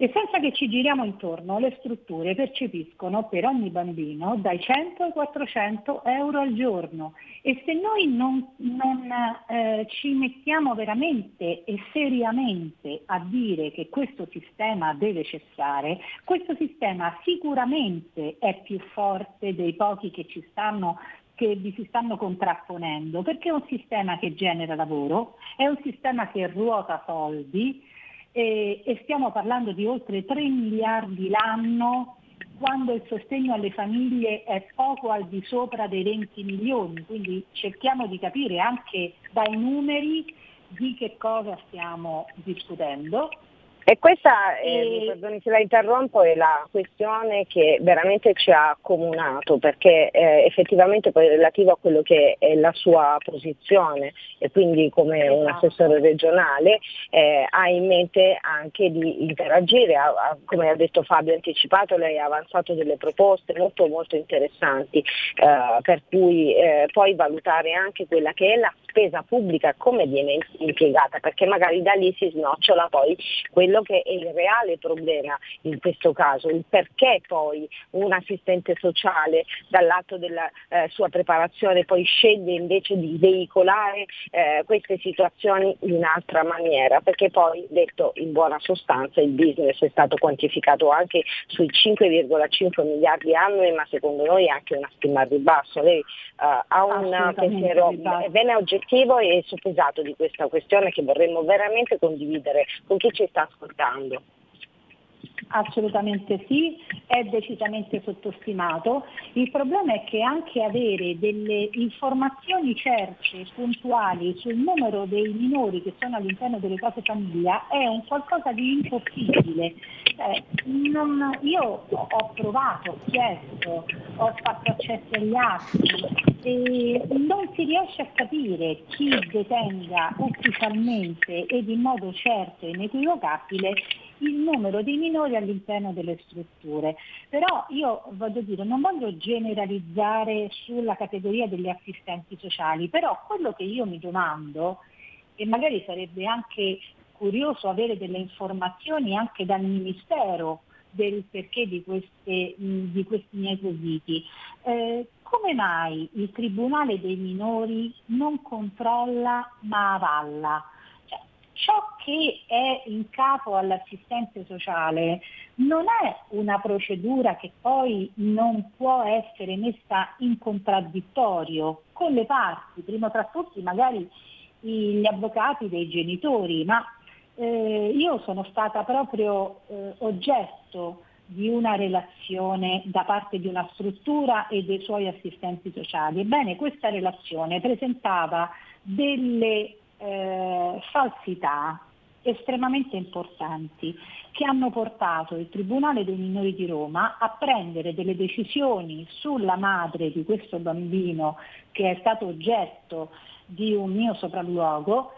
[SPEAKER 11] E senza che ci giriamo intorno, le strutture percepiscono per ogni bambino dai 100 ai 400 euro al giorno. E se noi non, non eh, ci mettiamo veramente e seriamente a dire che questo sistema deve cessare, questo sistema sicuramente è più forte dei pochi che ci stanno che vi si stanno contrapponendo, perché è un sistema che genera lavoro, è un sistema che ruota soldi, e, e stiamo parlando di oltre 3 miliardi l'anno quando il sostegno alle famiglie è poco al di sopra dei 20 milioni, quindi cerchiamo di capire anche dai numeri di che cosa stiamo discutendo
[SPEAKER 10] e questa, eh, mi perdoni se la interrompo, è la questione che veramente ci ha accomunato, perché eh, effettivamente poi è relativo a quello che è la sua posizione e quindi come un esatto. assessore regionale eh, ha in mente anche di interagire, ha, ha, come ha detto Fabio anticipato, lei ha avanzato delle proposte molto molto interessanti, eh, per cui eh, poi valutare anche quella che è la spesa pubblica, come viene impiegata, perché magari da lì si snocciola poi quello che è il reale problema in questo caso, il perché poi un assistente sociale dall'atto della eh, sua preparazione poi sceglie invece di veicolare eh, queste situazioni in un'altra maniera, perché poi detto in buona sostanza il business è stato quantificato anche sui 5,5 miliardi annui, ma secondo noi anche una stima al ribasso. Lei uh, ha un pensiero bene oggettivo e soppesato di questa questione che vorremmo veramente condividere con chi ci sta ascoltando.
[SPEAKER 11] Assolutamente sì, è decisamente sottostimato. Il problema è che anche avere delle informazioni certe, puntuali sul numero dei minori che sono all'interno delle case famiglia è un qualcosa di impossibile. Eh, non, io ho provato, ho chiesto, ho fatto accesso agli atti e non si riesce a capire chi detenga ufficialmente ed in modo certo e inequivocabile il numero dei minori all'interno delle strutture. Però io voglio dire, non voglio generalizzare sulla categoria degli assistenti sociali, però quello che io mi domando, e magari sarebbe anche curioso avere delle informazioni anche dal Ministero del perché di, queste, di questi miei quesiti, eh, come mai il Tribunale dei minori non controlla ma avalla? Ciò che è in capo all'assistente sociale non è una procedura che poi non può essere messa in contraddittorio con le parti, prima tra tutti magari gli avvocati dei genitori, ma eh, io sono stata proprio eh, oggetto di una relazione da parte di una struttura e dei suoi assistenti sociali. Ebbene, questa relazione presentava delle eh, falsità estremamente importanti che hanno portato il Tribunale dei minori di Roma a prendere delle decisioni sulla madre di questo bambino che è stato oggetto di un mio sopralluogo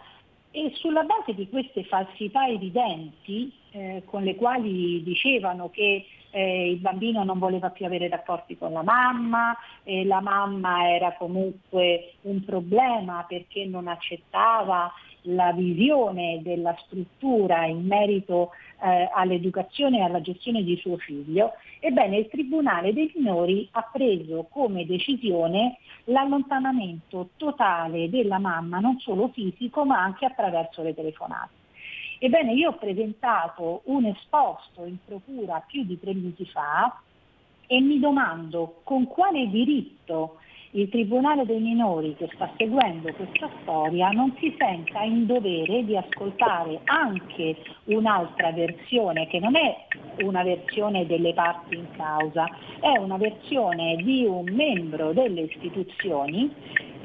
[SPEAKER 11] e sulla base di queste falsità evidenti eh, con le quali dicevano che eh, il bambino non voleva più avere rapporti con la mamma, eh, la mamma era comunque un problema perché non accettava la visione della struttura in merito eh, all'educazione e alla gestione di suo figlio, ebbene il Tribunale dei minori ha preso come decisione l'allontanamento totale della mamma, non solo fisico ma anche attraverso le telefonate. Ebbene, io ho presentato un esposto in procura più di tre mesi fa e mi domando con quale diritto il Tribunale dei minori che sta seguendo questa storia non si senta in dovere di ascoltare anche un'altra versione che non è una versione delle parti in causa, è una versione di un membro delle istituzioni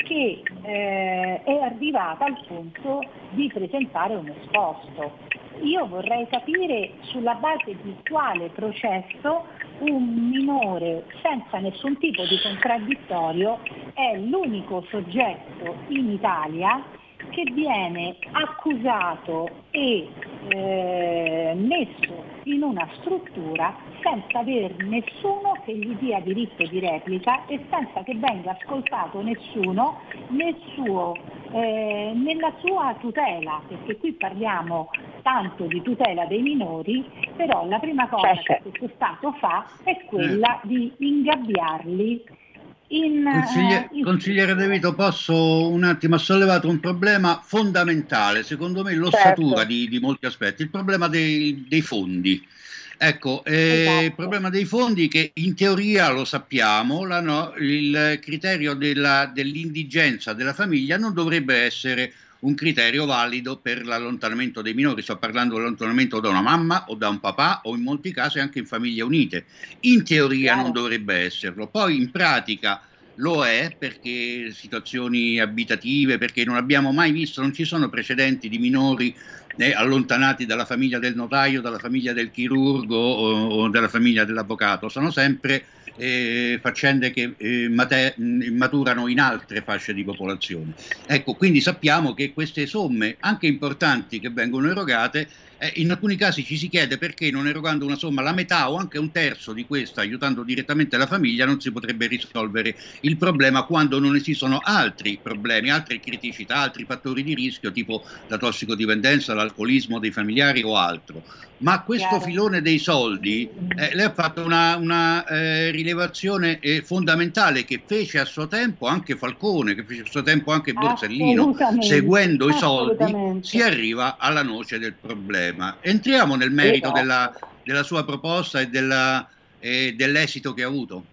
[SPEAKER 11] che eh, è arrivata al punto di presentare un esposto. Io vorrei capire sulla base di quale processo un minore senza nessun tipo di contraddittorio è l'unico soggetto in Italia che viene accusato e eh, messo in una struttura senza aver nessuno che gli dia diritto di replica e senza che venga ascoltato nessuno nel suo, eh, nella sua tutela, perché qui parliamo tanto di tutela dei minori, però la prima cosa che questo Stato fa è quella di ingabbiarli in,
[SPEAKER 12] Consiglie-
[SPEAKER 11] eh, in-
[SPEAKER 12] consigliere De Vito, posso un attimo, ha sollevato un problema fondamentale, secondo me l'ossatura
[SPEAKER 11] Certo.
[SPEAKER 12] di, di molti aspetti, il problema dei, dei fondi. Ecco, eh,
[SPEAKER 11] Esatto.
[SPEAKER 12] il problema dei fondi che in teoria lo sappiamo, la no- il criterio della- dell'indigenza della famiglia non dovrebbe essere un criterio valido per l'allontanamento dei minori, sto parlando dell'allontanamento da una mamma o da un papà o in molti casi anche in famiglie unite. In teoria non dovrebbe esserlo, poi in pratica lo è perché situazioni abitative, perché non abbiamo mai visto, non ci sono precedenti di minori eh, allontanati dalla famiglia del notaio, dalla famiglia del chirurgo o, o dalla famiglia dell'avvocato, sono sempre eh, faccende che eh, mate- maturano in altre fasce di popolazione. Ecco, quindi sappiamo che queste somme, anche importanti, che vengono erogate, eh, in alcuni casi ci si chiede perché non erogando una somma la metà o anche un terzo di questa, aiutando direttamente la famiglia, non si potrebbe risolvere il problema quando non esistono altri problemi, altre criticità, altri fattori di rischio, tipo la tossicodipendenza, l'alcolismo dei familiari o altro. Ma questo
[SPEAKER 11] Chiaro.
[SPEAKER 12] filone dei soldi, eh, lei ha fatto una, una, eh, rilevazione eh, fondamentale che fece a suo tempo anche Falcone, che fece a suo tempo anche Borsellino, seguendo i soldi si arriva alla noce del problema. Entriamo nel merito
[SPEAKER 11] Esatto.
[SPEAKER 12] della, della sua proposta e della- dell'esito che ha avuto.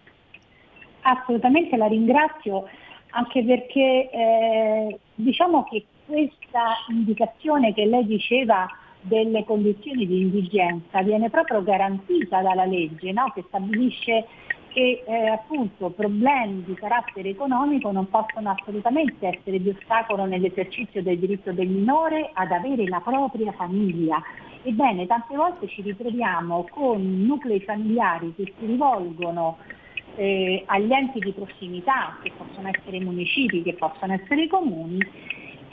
[SPEAKER 11] Assolutamente la ringrazio anche perché eh, diciamo che questa indicazione che lei diceva delle condizioni di indigenza viene proprio garantita dalla legge no? che stabilisce che eh, appunto problemi di carattere economico non possono assolutamente essere di ostacolo nell'esercizio del diritto del minore ad avere la propria famiglia. Ebbene, tante volte ci ritroviamo con nuclei familiari che si rivolgono eh, agli enti di prossimità, che possono essere municipi, che possono essere comuni,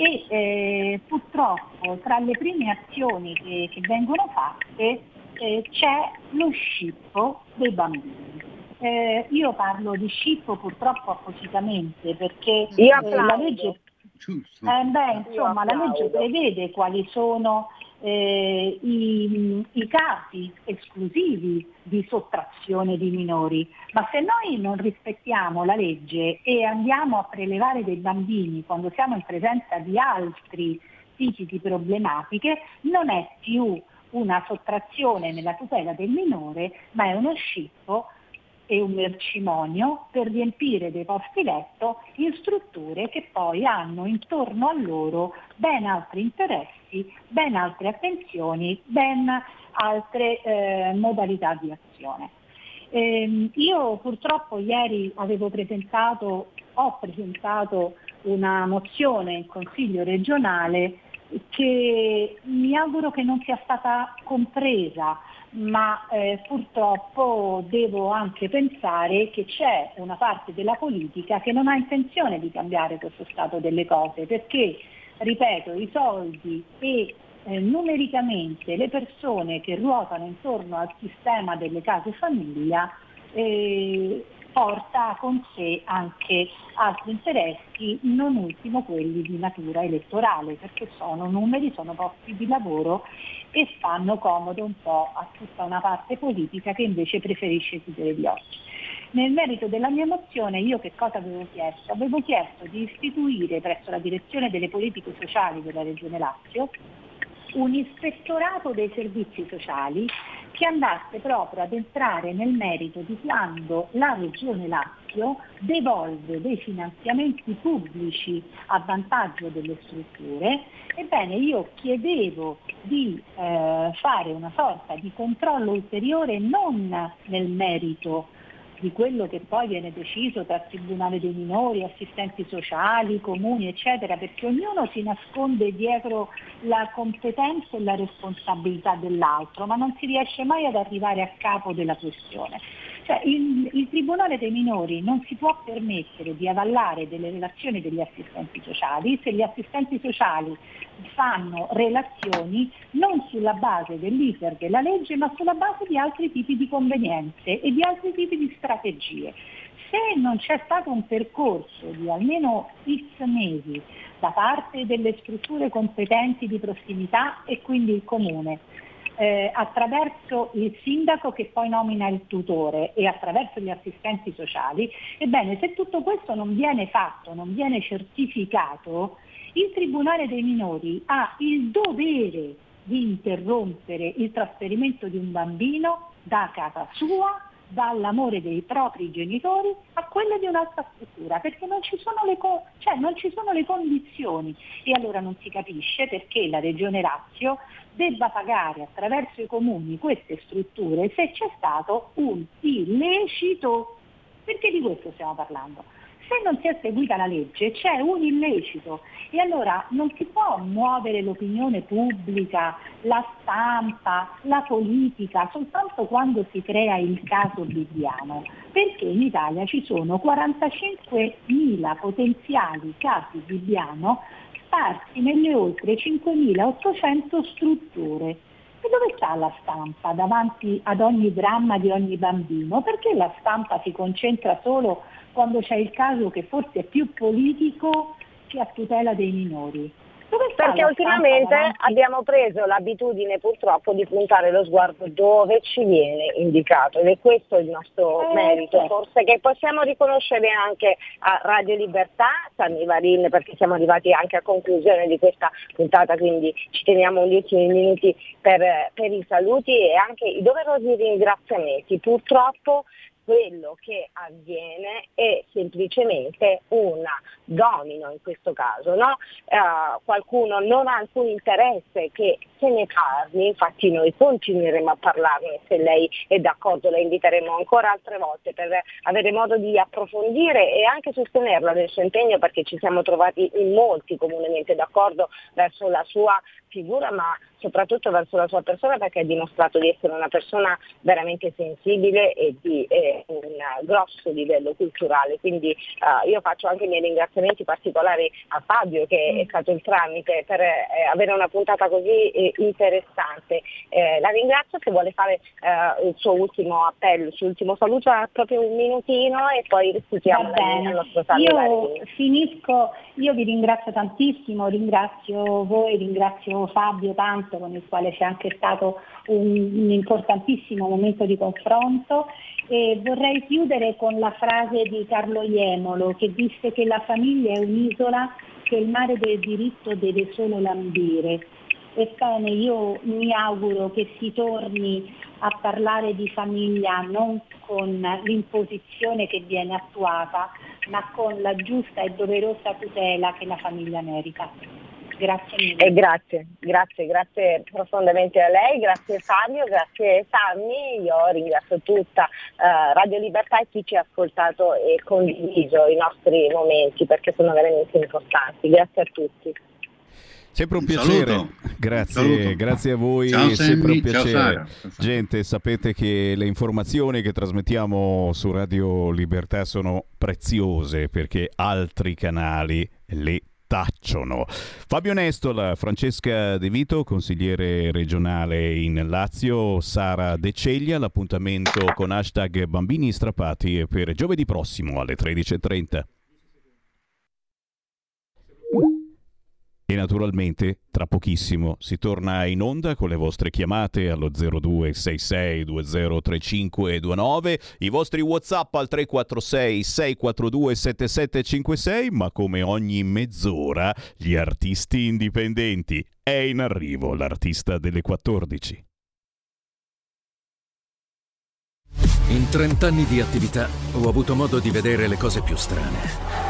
[SPEAKER 11] e eh, purtroppo tra le prime azioni che, che vengono fatte eh, c'è lo scippo dei bambini. Eh, io parlo di scippo purtroppo appositamente perché eh, la legge eh, beh, insomma, la legge prevede quali sono eh, i, i casi esclusivi di sottrazione di minori, ma se noi non rispettiamo la legge e andiamo a prelevare dei bambini quando siamo in presenza di altri tipi di problematiche, non è più una sottrazione nella tutela del minore, ma è uno scippo e un mercimonio per riempire dei posti letto in strutture che poi hanno intorno a loro ben altri interessi, ben altre attenzioni, ben altre eh, modalità di azione. Ehm, io purtroppo ieri avevo presentato, ho presentato una mozione in Consiglio regionale che mi auguro che non sia stata compresa, ma eh, purtroppo devo anche pensare che c'è una parte della politica che non ha intenzione di cambiare questo stato delle cose, perché, ripeto, i soldi e eh, numericamente le persone che ruotano intorno al sistema delle case famiglia eh, porta con sé anche altri interessi, non ultimo quelli di natura elettorale, perché sono numeri, sono posti di lavoro e fanno comodo un po' a tutta una parte politica che invece preferisce chiudere gli occhi. Nel merito della mia mozione io che cosa avevo chiesto? Avevo chiesto di istituire presso la direzione delle politiche sociali della Regione Lazio un ispettorato dei servizi sociali che andasse proprio ad entrare nel merito di quando la Regione Lazio devolve dei finanziamenti pubblici a vantaggio delle strutture, ebbene io chiedevo di eh, fare una sorta di controllo ulteriore non nel merito di quello che poi viene deciso tra Tribunale dei minori, assistenti sociali, comuni, eccetera, perché ognuno si nasconde dietro la competenza e la responsabilità dell'altro, ma non si riesce mai ad arrivare a capo della questione. Cioè, il, il, Tribunale dei minori non si può permettere di avallare delle relazioni degli assistenti sociali se gli assistenti sociali fanno relazioni non sulla base dell'iter della legge ma sulla base di altri tipi di convenienze e di altri tipi di strategie. Se non c'è stato un percorso di almeno X mesi da parte delle strutture competenti di prossimità e quindi il comune eh, attraverso il sindaco che poi nomina il tutore e attraverso gli assistenti sociali, ebbene se tutto questo non viene fatto, non viene certificato, il Tribunale dei minori ha il dovere di interrompere il trasferimento di un bambino da casa sua dall'amore dei propri genitori a quello di un'altra struttura, perché non ci, le, cioè non ci sono le condizioni. E allora non si capisce perché la Regione Lazio debba pagare attraverso i comuni queste strutture se c'è stato un illecito, perché di questo stiamo parlando? Se non si è seguita la legge c'è un illecito. E allora non si può muovere l'opinione pubblica, la stampa, la politica soltanto quando si crea il caso Bibbiano, perché in Italia ci sono 45.000 potenziali casi Bibbiano sparsi nelle oltre 5.800 strutture. E dove sta la stampa davanti ad ogni dramma di ogni bambino? Perché la stampa si concentra solo quando c'è il caso che forse è più politico che a tutela dei minori.
[SPEAKER 10] Perché ultimamente abbiamo preso l'abitudine purtroppo di puntare lo sguardo dove ci viene indicato ed è questo il nostro eh, merito, certo. forse che possiamo riconoscere anche a Radio Libertà, Sammy Varin, perché siamo arrivati anche a conclusione di questa puntata, quindi ci teniamo 10 minuti per, per i saluti e anche i doverosi ringraziamenti. Purtroppo quello che avviene è semplicemente un domino in questo caso. No? Uh, qualcuno non ha alcun interesse che se ne parli, infatti noi continueremo a parlarne se lei è d'accordo, la inviteremo ancora altre volte per avere modo di approfondire e anche sostenerla nel suo impegno perché ci siamo trovati in molti comunemente d'accordo verso la sua figura ma soprattutto verso la sua persona perché ha dimostrato di essere una persona veramente sensibile e di eh, un grosso livello culturale. Quindi uh, io faccio anche i miei ringraziamenti particolari a Fabio che mm. è stato il tramite per eh, avere una puntata così eh, interessante. Eh, la ringrazio se vuole fare eh, il suo ultimo appello, il suo ultimo saluto, proprio un minutino e poi restituiamo il nostro saluto.
[SPEAKER 11] Io finisco, io vi ringrazio tantissimo, ringrazio voi, ringrazio Fabio tanto con il quale c'è anche stato un, un importantissimo momento di confronto e vorrei chiudere con la frase di Carlo Iemolo che disse che la famiglia è un'isola che il mare del diritto deve solo lambire. Ebbene, io mi auguro che si torni a parlare di famiglia non con l'imposizione che viene attuata, ma con la giusta e doverosa tutela che la famiglia merita. Grazie mille.
[SPEAKER 10] E grazie, grazie, grazie profondamente a lei, grazie Fabio, grazie Sammy, io ringrazio tutta uh, Radio Libertà e chi ci ha ascoltato e condiviso i nostri momenti perché sono veramente importanti. Grazie a tutti.
[SPEAKER 5] Sempre un, un piacere, saluto. grazie, un grazie a voi,
[SPEAKER 12] Ciao,
[SPEAKER 5] sempre un piacere. Gente, sapete che le informazioni che trasmettiamo su Radio Libertà sono preziose perché altri canali le tacciono. Fabio Nestola, Francesca De Vito, consigliere regionale in Lazio, Sara De Ceglia, l'appuntamento con hashtag Bambini Strappati per giovedì prossimo alle 13.30. E naturalmente tra pochissimo si torna in onda con le vostre chiamate allo 0266203529, i vostri WhatsApp al 346 642 7756, ma come ogni mezz'ora gli artisti indipendenti. È in arrivo l'artista delle 14.
[SPEAKER 13] In 30 anni di attività ho avuto modo di vedere le cose più strane.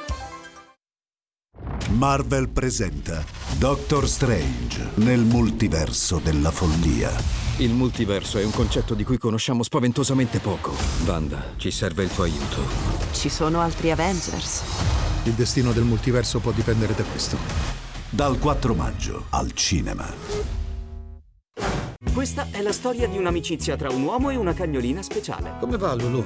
[SPEAKER 14] Marvel presenta Doctor Strange nel multiverso della follia.
[SPEAKER 15] Il multiverso è un concetto di cui conosciamo spaventosamente poco. Wanda, ci serve il tuo aiuto.
[SPEAKER 16] Ci sono altri Avengers.
[SPEAKER 14] Il destino del multiverso può dipendere da questo. Dal 4 maggio al cinema.
[SPEAKER 17] Questa è la storia di un'amicizia tra un uomo e una cagnolina speciale.
[SPEAKER 14] Come va Lulu?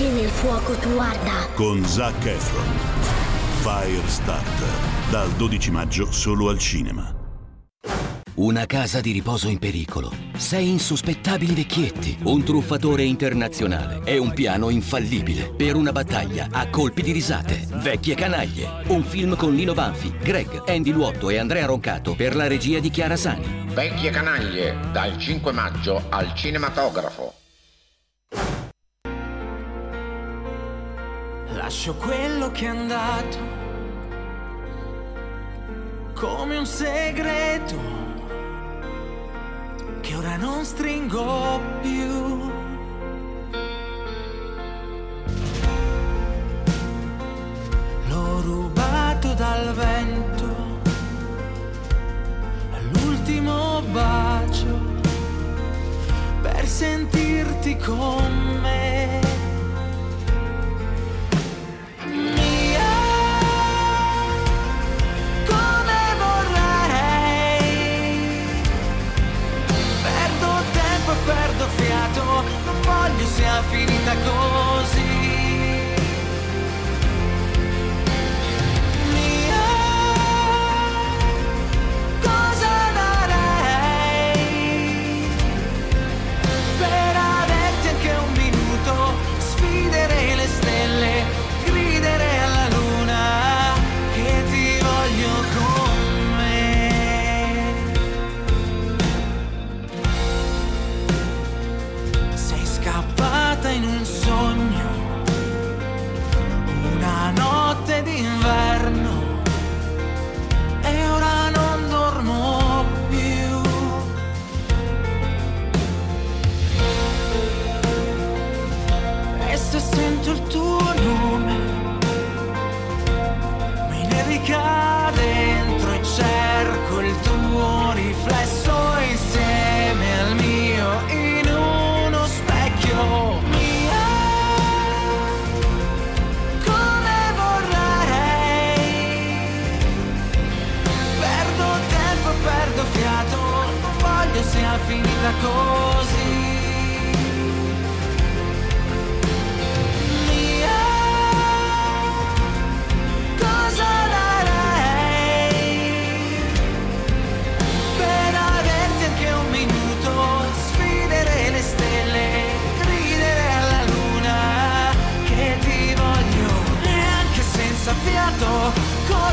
[SPEAKER 18] che nel fuoco tu arda.
[SPEAKER 14] Con Zac Efron. Firestarter. Dal 12 maggio solo al cinema.
[SPEAKER 19] Una casa di riposo in pericolo. Sei insospettabili vecchietti. Un truffatore internazionale. E un piano infallibile. Per una battaglia a colpi di risate. Vecchie canaglie. Un film con Lino Banfi, Greg, Andy Luotto e Andrea Roncato per la regia di Chiara Sani.
[SPEAKER 20] Vecchie canaglie, dal 5 maggio al cinematografo.
[SPEAKER 21] Lascio quello che è andato come un segreto che ora non stringo più. L'ho rubato dal vento all'ultimo bacio per sentirti con me. Finita così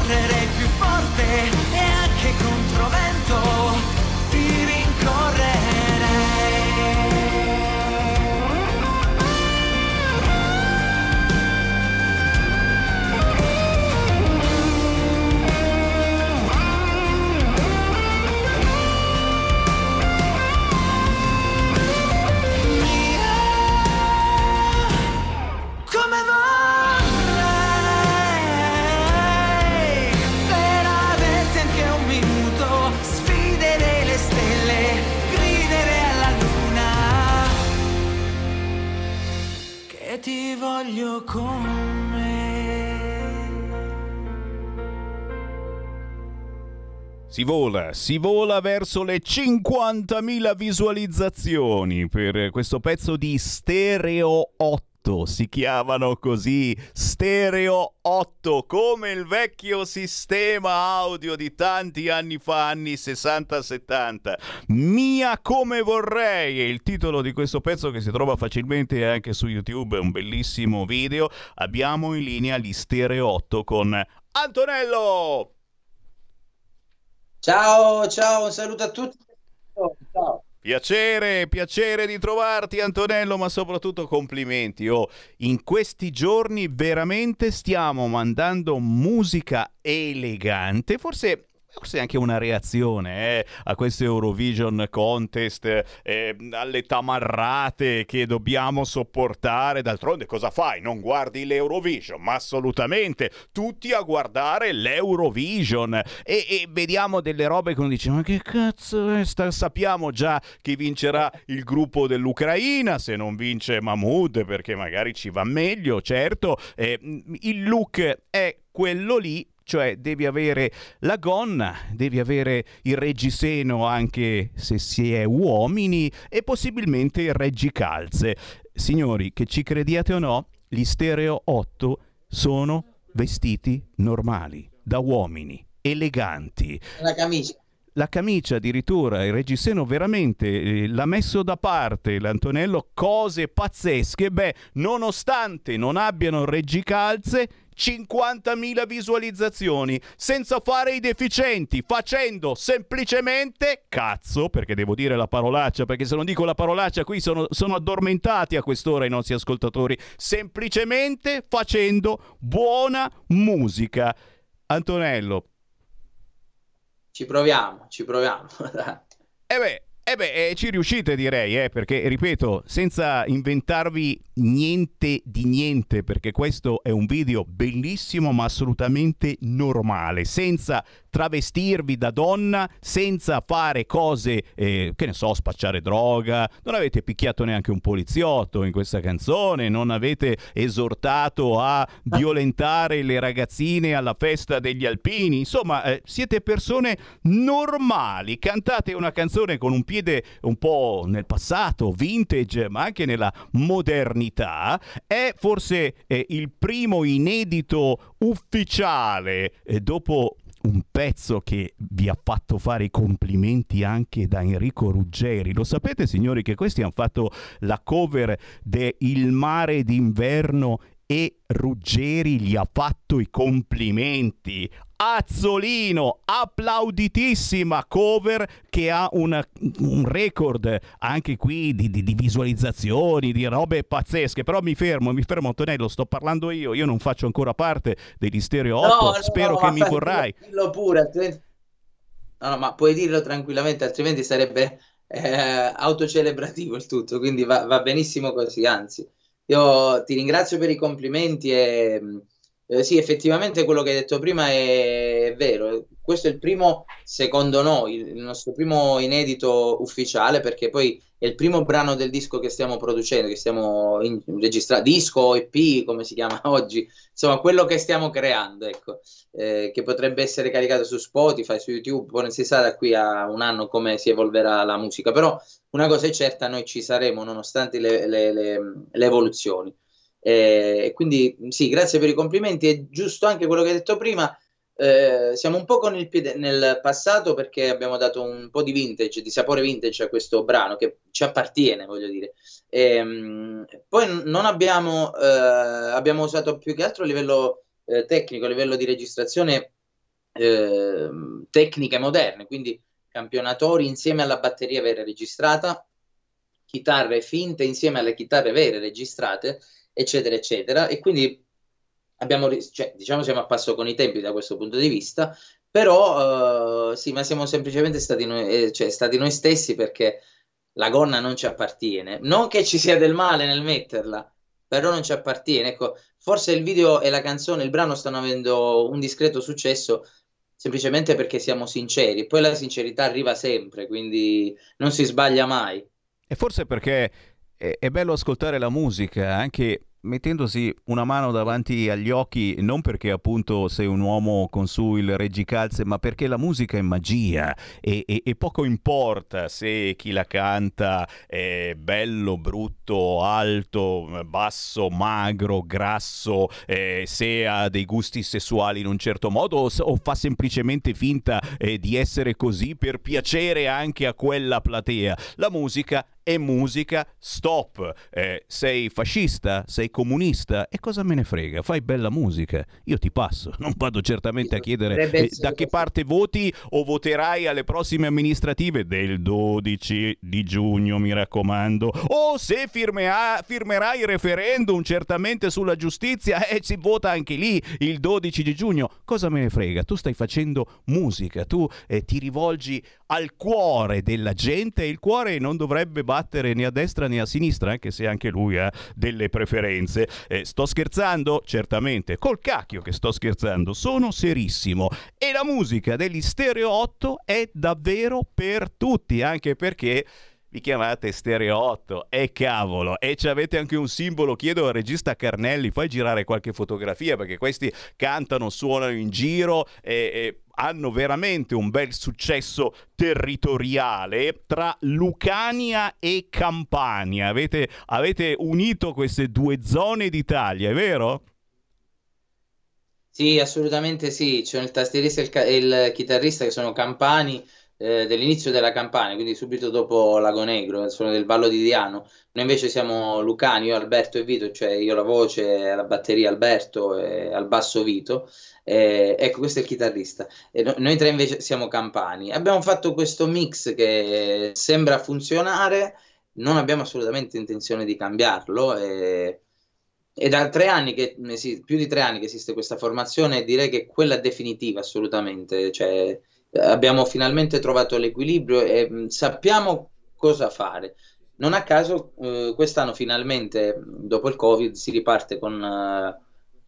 [SPEAKER 21] correre più
[SPEAKER 5] vola, si vola verso le 50.000 visualizzazioni per questo pezzo di Stereo 8. Si chiamano così Stereo 8, come il vecchio sistema audio di tanti anni fa, anni 60-70. Mia come vorrei è il titolo di questo pezzo che si trova facilmente anche su YouTube, è un bellissimo video. Abbiamo in linea gli Stereo 8 con Antonello!
[SPEAKER 22] Ciao, ciao, un saluto a tutti. Ciao.
[SPEAKER 5] Piacere, piacere di trovarti Antonello, ma soprattutto complimenti. Oh, in questi giorni veramente stiamo mandando musica elegante, forse forse anche una reazione eh, a questo Eurovision contest, eh, alle tamarrate che dobbiamo sopportare. D'altronde cosa fai? Non guardi l'Eurovision? Ma assolutamente, tutti a guardare l'Eurovision e, e vediamo delle robe che uno dice ma che cazzo è? Sta, sappiamo già chi vincerà il gruppo dell'Ucraina, se non vince Mahmoud perché magari ci va meglio, certo. Eh, il look è quello lì, cioè devi avere la gonna, devi avere il reggiseno anche se si è uomini e possibilmente il reggicalze. Signori, che ci crediate o no, gli stereo 8 sono vestiti normali, da uomini, eleganti.
[SPEAKER 22] La camicia
[SPEAKER 5] la camicia addirittura, il reggiseno veramente eh, l'ha messo da parte l'Antonello, cose pazzesche, beh, nonostante non abbiano reggicalze, 50.000 visualizzazioni senza fare i deficienti, facendo semplicemente cazzo, perché devo dire la parolaccia, perché se non dico la parolaccia qui sono, sono addormentati a quest'ora i nostri ascoltatori, semplicemente facendo buona musica. Antonello,
[SPEAKER 22] ci proviamo, ci proviamo.
[SPEAKER 5] eh beh, eh beh, eh, ci riuscite direi, eh, perché ripeto, senza inventarvi niente di niente, perché questo è un video bellissimo ma assolutamente normale, senza travestirvi da donna senza fare cose, eh, che ne so, spacciare droga, non avete picchiato neanche un poliziotto in questa canzone, non avete esortato a violentare le ragazzine alla festa degli alpini, insomma eh, siete persone normali, cantate una canzone con un piede un po' nel passato, vintage, ma anche nella modernità, è forse eh, il primo inedito ufficiale eh, dopo un pezzo che vi ha fatto fare i complimenti anche da Enrico Ruggeri. Lo sapete signori che questi hanno fatto la cover de Il mare d'inverno e Ruggeri gli ha fatto i complimenti. Azzolino, applauditissima cover che ha una, un record anche qui di, di, di, visualizzazioni, di robe pazzesche. Però mi fermo, mi fermo Antonello, sto parlando io, io non faccio ancora parte degli Stereo 8, no, no, spero no, che mi vorrai.
[SPEAKER 22] Dillo pure, altrimenti... No, no, ma puoi dirlo tranquillamente, altrimenti sarebbe eh, autocelebrativo il tutto, quindi va, va benissimo così, anzi. Io ti ringrazio per i complimenti e eh, sì, effettivamente quello che hai detto prima è, è, vero. Questo è il primo, secondo noi, il nostro primo inedito ufficiale, perché poi è il primo brano del disco che stiamo producendo, che stiamo registrando, disco EP, come si chiama oggi, insomma, quello che stiamo creando, ecco, eh, che potrebbe essere caricato su Spotify, su YouTube, poi non si sa da qui a un anno come si evolverà la musica, però una cosa è certa, noi ci saremo nonostante le, le, le, le evoluzioni. Eh, e quindi sì, grazie per i complimenti. È giusto anche quello che hai detto prima. Eh, siamo un po' con il piede nel passato perché abbiamo dato un po' di vintage, di sapore vintage a questo brano che ci appartiene, voglio dire. E, ehm, poi non abbiamo, eh, abbiamo usato più che altro a livello eh, tecnico, a livello di registrazione ehm, tecniche moderne, quindi campionatori insieme alla batteria vera registrata, chitarre finte insieme alle chitarre vere registrate eccetera, eccetera. E quindi abbiamo, cioè, diciamo, siamo a passo con i tempi da questo punto di vista, però uh, sì, ma siamo semplicemente stati noi, eh, cioè, stati noi stessi perché la gonna non ci appartiene. Non che ci sia del male nel metterla, però non ci appartiene. Ecco, forse il video e la canzone, il brano stanno avendo un discreto successo semplicemente perché siamo sinceri. Poi la sincerità arriva sempre, quindi non si sbaglia mai.
[SPEAKER 5] E forse perché è, è bello ascoltare la musica anche mettendosi una mano davanti agli occhi non perché appunto sei un uomo con su il reggicalze, ma perché la musica è magia e, e, e poco importa se chi la canta è bello, brutto, alto, basso, magro, grasso, eh, se ha dei gusti sessuali in un certo modo o, o fa semplicemente finta eh, di essere così per piacere anche a quella platea. La musica è musica, stop. Eh, sei fascista? Sei comunista? E cosa me ne frega? Fai bella musica. Io ti passo. Non vado certamente a chiedere eh, da che parte voti o voterai alle prossime amministrative del 12 di giugno, mi raccomando. O se firmea, firmerai il referendum certamente sulla giustizia e eh, si vota anche lì il 12 di giugno. Cosa me ne frega? Tu stai facendo musica, tu eh, ti rivolgi al cuore della gente e il cuore non dovrebbe battere né a destra né a sinistra, anche se anche lui ha delle preferenze. Eh, sto scherzando? Certamente, col cacchio che sto scherzando, sono serissimo. E la musica degli Stereo 8 è davvero per tutti, anche perché vi chiamate Stereo 8 e cavolo e ci avete anche un simbolo chiedo al regista Carnelli fai girare qualche fotografia perché questi cantano suonano in giro e, e hanno veramente un bel successo territoriale tra Lucania e Campania. Avete, avete unito queste due zone d'Italia, è vero?
[SPEAKER 22] Sì, assolutamente sì. C'è il tastierista e il, il chitarrista che sono campani eh, dell'inizio della campagna, quindi subito dopo Lago Negro, sono del Vallo di Diano. Noi invece siamo Lucani, io Alberto e Vito, cioè io la voce, la batteria Alberto e al basso Vito. Eh, ecco, questo è il chitarrista. E no, noi tre invece siamo campani. Abbiamo fatto questo mix che sembra funzionare, non abbiamo assolutamente intenzione di cambiarlo. E... È da tre anni che, più di tre anni che esiste questa formazione, direi che quella definitiva assolutamente. Cioè, abbiamo finalmente trovato l'equilibrio e mh, sappiamo cosa fare. Non a caso eh, quest'anno finalmente, dopo il Covid, si riparte con eh,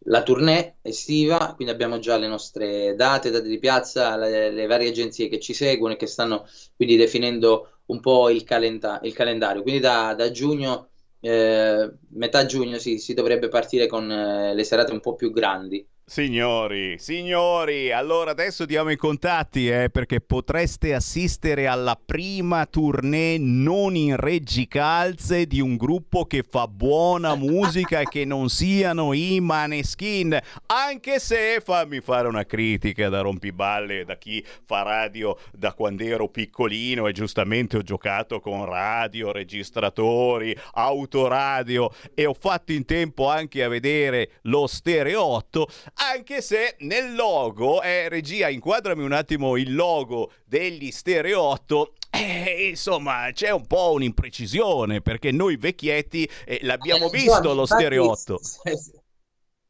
[SPEAKER 22] la tournée estiva, quindi abbiamo già le nostre date, date di piazza, le, le, varie agenzie che ci seguono e che stanno quindi definendo un po' il, calenda- il calendario. Quindi da, da giugno, eh, metà giugno sì, si dovrebbe partire con eh, le serate un po' più grandi.
[SPEAKER 5] Signori, signori, allora adesso diamo i contatti eh, perché potreste assistere alla prima tournée non in reggicalze di un gruppo che fa buona musica e che non siano i Maneskin, anche se fammi fare una critica da rompiballe da chi fa radio da quando ero piccolino e giustamente ho giocato con radio, registratori, autoradio e ho fatto in tempo anche a vedere lo Stereo 8 anche se nel logo, eh, regia, inquadrami un attimo il logo degli Stereo 8, eh, insomma, c'è un po' un'imprecisione perché noi vecchietti eh, l'abbiamo eh, visto lo Stereo 8.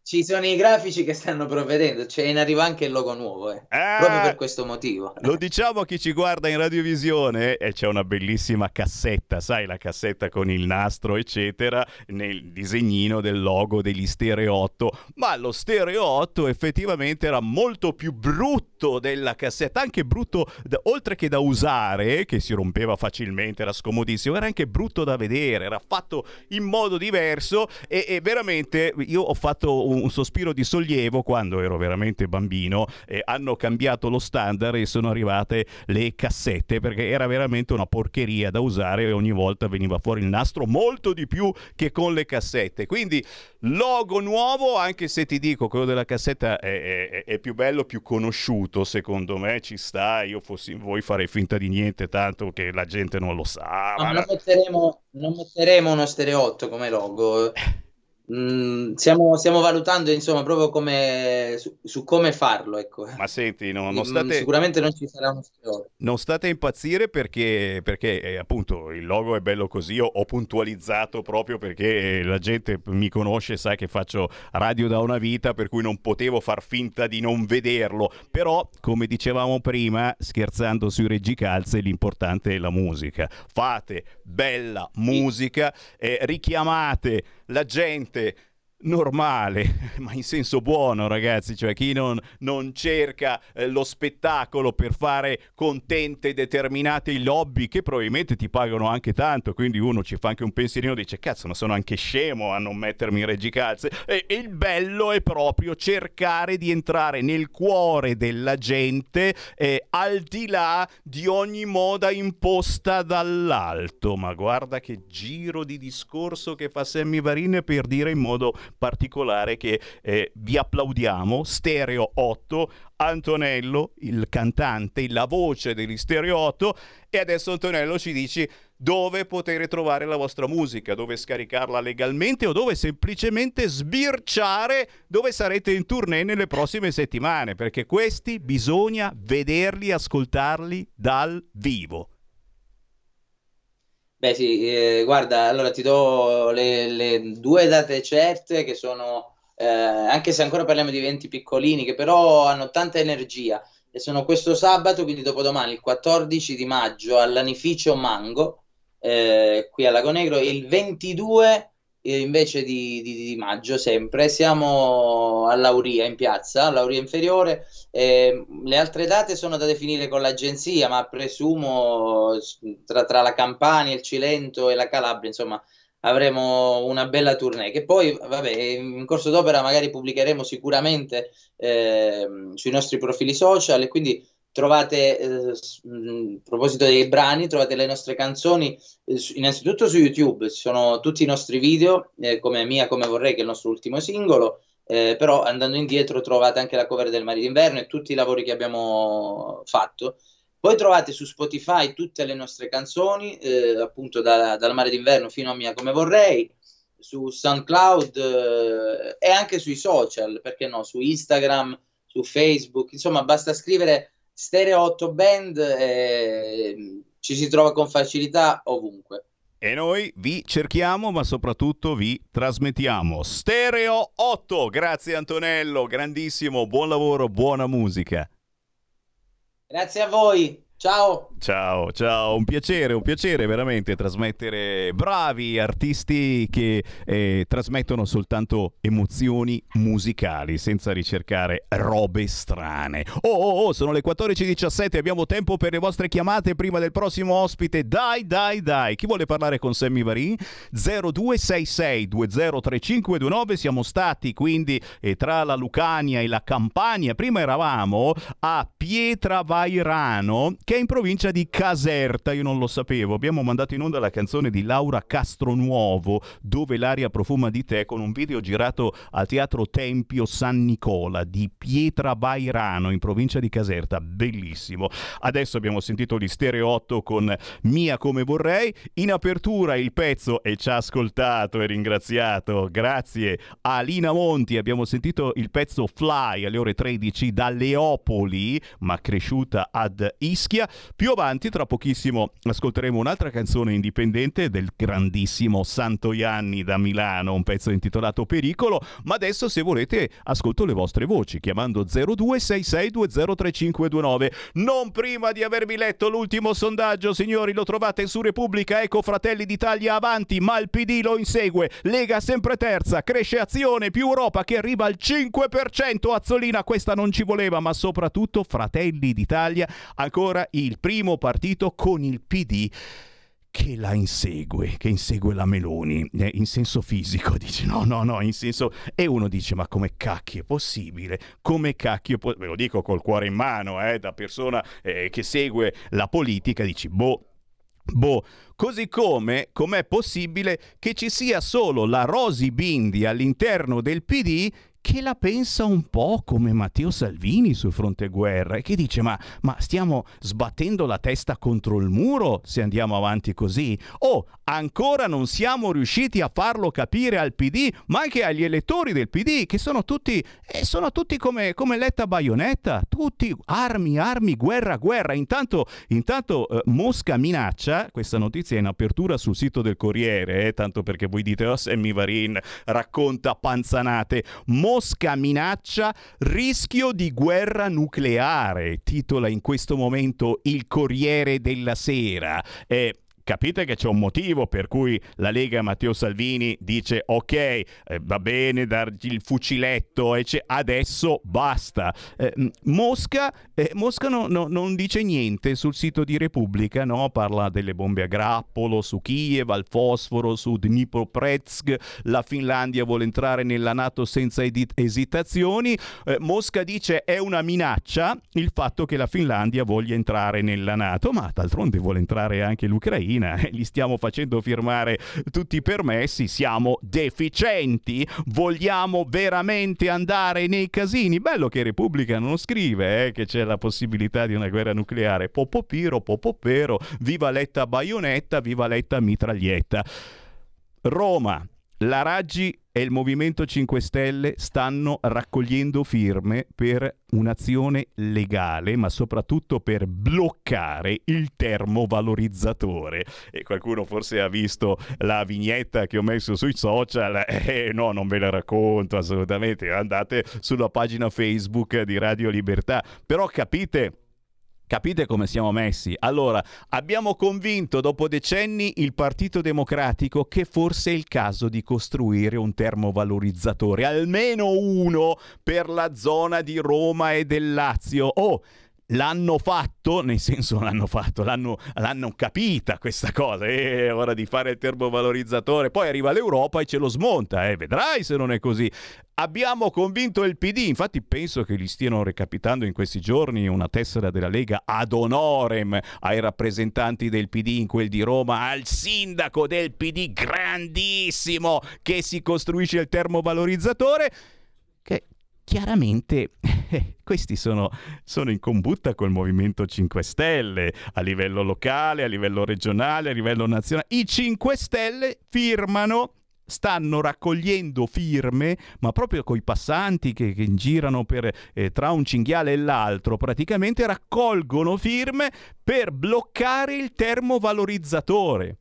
[SPEAKER 22] Ci sono i grafici che stanno provvedendo, c'è in arrivo anche il logo nuovo, eh. ah, proprio per questo motivo.
[SPEAKER 5] Lo diciamo a chi ci guarda in radiovisione e c'è una bellissima cassetta, sai, la cassetta con il nastro, eccetera, nel disegnino del logo degli Stereo 8, ma lo Stereo 8 effettivamente era molto più brutto della cassetta, anche brutto, da, oltre che da usare, che si rompeva facilmente, era scomodissimo, era anche brutto da vedere, era fatto in modo diverso e, e veramente io ho fatto un sospiro di sollievo quando ero veramente bambino eh, hanno cambiato lo standard e sono arrivate le cassette perché era veramente una porcheria da usare e ogni volta veniva fuori il nastro molto di più che con le cassette. Quindi logo nuovo anche se ti dico quello della cassetta è, è, è più bello più conosciuto secondo me ci sta. Io fossi voi farei finta di niente tanto che la gente non lo sa
[SPEAKER 22] no, non, metteremo, non metteremo uno stereotto come logo Mm, stiamo, stiamo, valutando insomma proprio come, su, su, come farlo. Ecco.
[SPEAKER 5] Ma senti, no, non mm, state,
[SPEAKER 22] sicuramente non ci sarà uno stereotipo.
[SPEAKER 5] Non state a impazzire perché, perché eh, appunto il logo è bello così. Ho, ho, puntualizzato proprio perché la gente mi conosce, sa che faccio radio da una vita, per cui non potevo far finta di non vederlo. Però, come dicevamo prima, scherzando sui reggicalze, l'importante è la musica. Fate bella musica, eh, richiamate la gente normale, ma in senso buono ragazzi, cioè chi non, non cerca eh, lo spettacolo per fare contente determinate lobby che probabilmente ti pagano anche tanto, quindi uno ci fa anche un pensierino dice cazzo ma sono anche scemo a non mettermi in reggicalze e, e il bello è proprio cercare di entrare nel cuore della gente eh, al di là di ogni moda imposta dall'alto, ma guarda che giro di discorso che fa Sammy Varin per dire in modo particolare che eh, vi applaudiamo, Stereo 8, Antonello, il cantante, la voce degli Stereo 8 e adesso Antonello ci dici dove poter trovare la vostra musica, dove scaricarla legalmente o dove semplicemente sbirciare dove sarete in tournée nelle prossime settimane, perché questi bisogna vederli, ascoltarli dal vivo.
[SPEAKER 22] Beh sì, eh, guarda, allora ti do le, le, due date certe che sono, eh, anche se ancora parliamo di eventi piccolini, che però hanno tanta energia, e sono questo sabato, quindi dopodomani, il 14 di maggio, all'Anificio Mango, eh, qui a Lago Negro, e il 22 eh, invece di, di, di, maggio sempre, siamo a Lauria in piazza, a Lauria Inferiore, eh, le altre date sono da definire con l'agenzia, ma presumo tra, tra, la Campania, il Cilento e la Calabria, insomma, avremo una bella tournée. Che poi, vabbè, in corso d'opera magari pubblicheremo sicuramente eh, sui nostri profili social e quindi trovate, eh, a proposito dei brani, trovate le nostre canzoni eh, innanzitutto su YouTube, ci sono tutti i nostri video, eh, come Mia come vorrei, che è il nostro ultimo singolo, eh, però andando indietro trovate anche la cover del Mare d'inverno e tutti i lavori che abbiamo fatto. Poi trovate su Spotify tutte le nostre canzoni, eh, appunto da, dal Mare d'inverno fino a Mia come vorrei, su SoundCloud eh, e anche sui social, perché no, su Instagram, su Facebook, insomma basta scrivere Stereo 8 Band eh, ci si trova con facilità ovunque.
[SPEAKER 5] E noi vi cerchiamo, ma soprattutto vi trasmettiamo. Stereo 8, grazie Antonello, grandissimo, buon lavoro, buona musica.
[SPEAKER 22] Grazie a voi. Ciao.
[SPEAKER 5] Ciao, ciao, un piacere, un piacere veramente trasmettere bravi artisti che eh, trasmettono soltanto emozioni musicali senza ricercare robe strane. Oh, oh, oh, sono le 14.17, abbiamo tempo per le vostre chiamate prima del prossimo ospite. Dai, dai, dai, chi vuole parlare con Sammy Varin? 0266 203529, siamo stati quindi eh, tra la Lucania e la Campania, prima eravamo a Pietra Vairano che è in provincia di Caserta, io non lo sapevo. Abbiamo mandato in onda la canzone di Laura Castronuovo, Dove l'aria profuma di te, con un video girato al Teatro Tempio San Nicola di Pietra Bairano, in provincia di Caserta. Bellissimo. Adesso abbiamo sentito gli Stereo 8 con Mia come vorrei. In apertura il pezzo e ci ha ascoltato e ringraziato. Grazie a Lina Monti. Abbiamo sentito il pezzo Fly alle ore 13 da Leopoli, ma cresciuta ad Ischia. Più avanti, tra pochissimo, ascolteremo un'altra canzone indipendente del grandissimo Santo Ianni da Milano, un pezzo intitolato Pericolo, ma adesso se volete ascolto le vostre voci chiamando 0266203529. Non prima di avervi letto l'ultimo sondaggio, signori, lo trovate su Repubblica, ecco Fratelli d'Italia avanti, ma il PD lo insegue, Lega sempre terza, cresce azione, più Europa che arriva al 5%, Azzolina questa non ci voleva, ma soprattutto Fratelli d'Italia ancora il primo partito con il PD che la insegue, che insegue la Meloni, eh, in senso fisico, dice no, no, no, in senso... E uno dice ma come cacchio è possibile? Come cacchio po-? Ve lo dico col cuore in mano, eh, da persona eh, che segue la politica, dici boh, Boh, così come com'è possibile che ci sia solo la Rosi Bindi all'interno del PD che la pensa un po' come Matteo Salvini sul fronte guerra e che dice ma, ma, stiamo sbattendo la testa contro il muro se andiamo avanti così? O ancora non siamo riusciti a farlo capire al PD ma anche agli elettori del PD che sono tutti, eh, sono tutti come, come Letta Baionetta, tutti armi, armi, guerra, guerra. Intanto, intanto eh, Mosca minaccia, questa notizia è in apertura sul sito del Corriere, eh, tanto perché voi dite oh Sammy Varin racconta panzanate, Mosca minaccia rischio di guerra nucleare, titola in questo momento il Corriere della Sera. Eh, capite che c'è un motivo per cui la Lega Matteo Salvini dice ok, eh, va bene dargli il fuciletto, adesso basta. Eh, Mosca, eh, Mosca no, no, non dice niente sul sito di Repubblica, no? parla delle bombe a grappolo su Kiev, al fosforo, su Dnipropetsk, la Finlandia vuole entrare nella Nato senza edit- esitazioni. Eh, Mosca dice è una minaccia il fatto che la Finlandia voglia entrare nella Nato, ma d'altronde vuole entrare anche l'Ucraina Ucraina, gli stiamo facendo firmare tutti i permessi, siamo deficienti, vogliamo veramente andare nei casini. Bello che Repubblica non scrive eh, che c'è la possibilità di una guerra nucleare. Popopiro, popopero, viva Letta baionetta, viva Letta mitraglietta. Roma, la Raggi e il Movimento 5 Stelle stanno raccogliendo firme per un'azione legale, ma soprattutto per bloccare il termovalorizzatore. E qualcuno forse ha visto la vignetta che ho messo sui social. Eh, no, non ve la racconto assolutamente. Andate sulla pagina Facebook di Radio Libertà. Però capite Capite come siamo messi? Allora, abbiamo convinto dopo decenni il Partito Democratico che forse è il caso di costruire un termovalorizzatore, almeno uno per la zona di Roma e del Lazio. Oh, l'hanno fatto, nel senso l'hanno fatto, l'hanno, l'hanno capita questa cosa, è eh, ora di fare il termovalorizzatore, poi arriva l'Europa e ce lo smonta, eh, vedrai se non è così. Abbiamo convinto il PD, infatti penso che gli stiano recapitando in questi giorni una tessera della Lega ad honorem ai rappresentanti del PD in quel di Roma, al sindaco del PD grandissimo che si costruisce il termovalorizzatore, chiaramente questi sono, sono, in combutta col Movimento 5 Stelle a livello locale, a livello regionale, a livello nazionale. I 5 Stelle firmano stanno raccogliendo firme, ma proprio coi passanti che, che girano per, eh, tra un cinghiale e l'altro, praticamente raccolgono firme per bloccare il termovalorizzatore.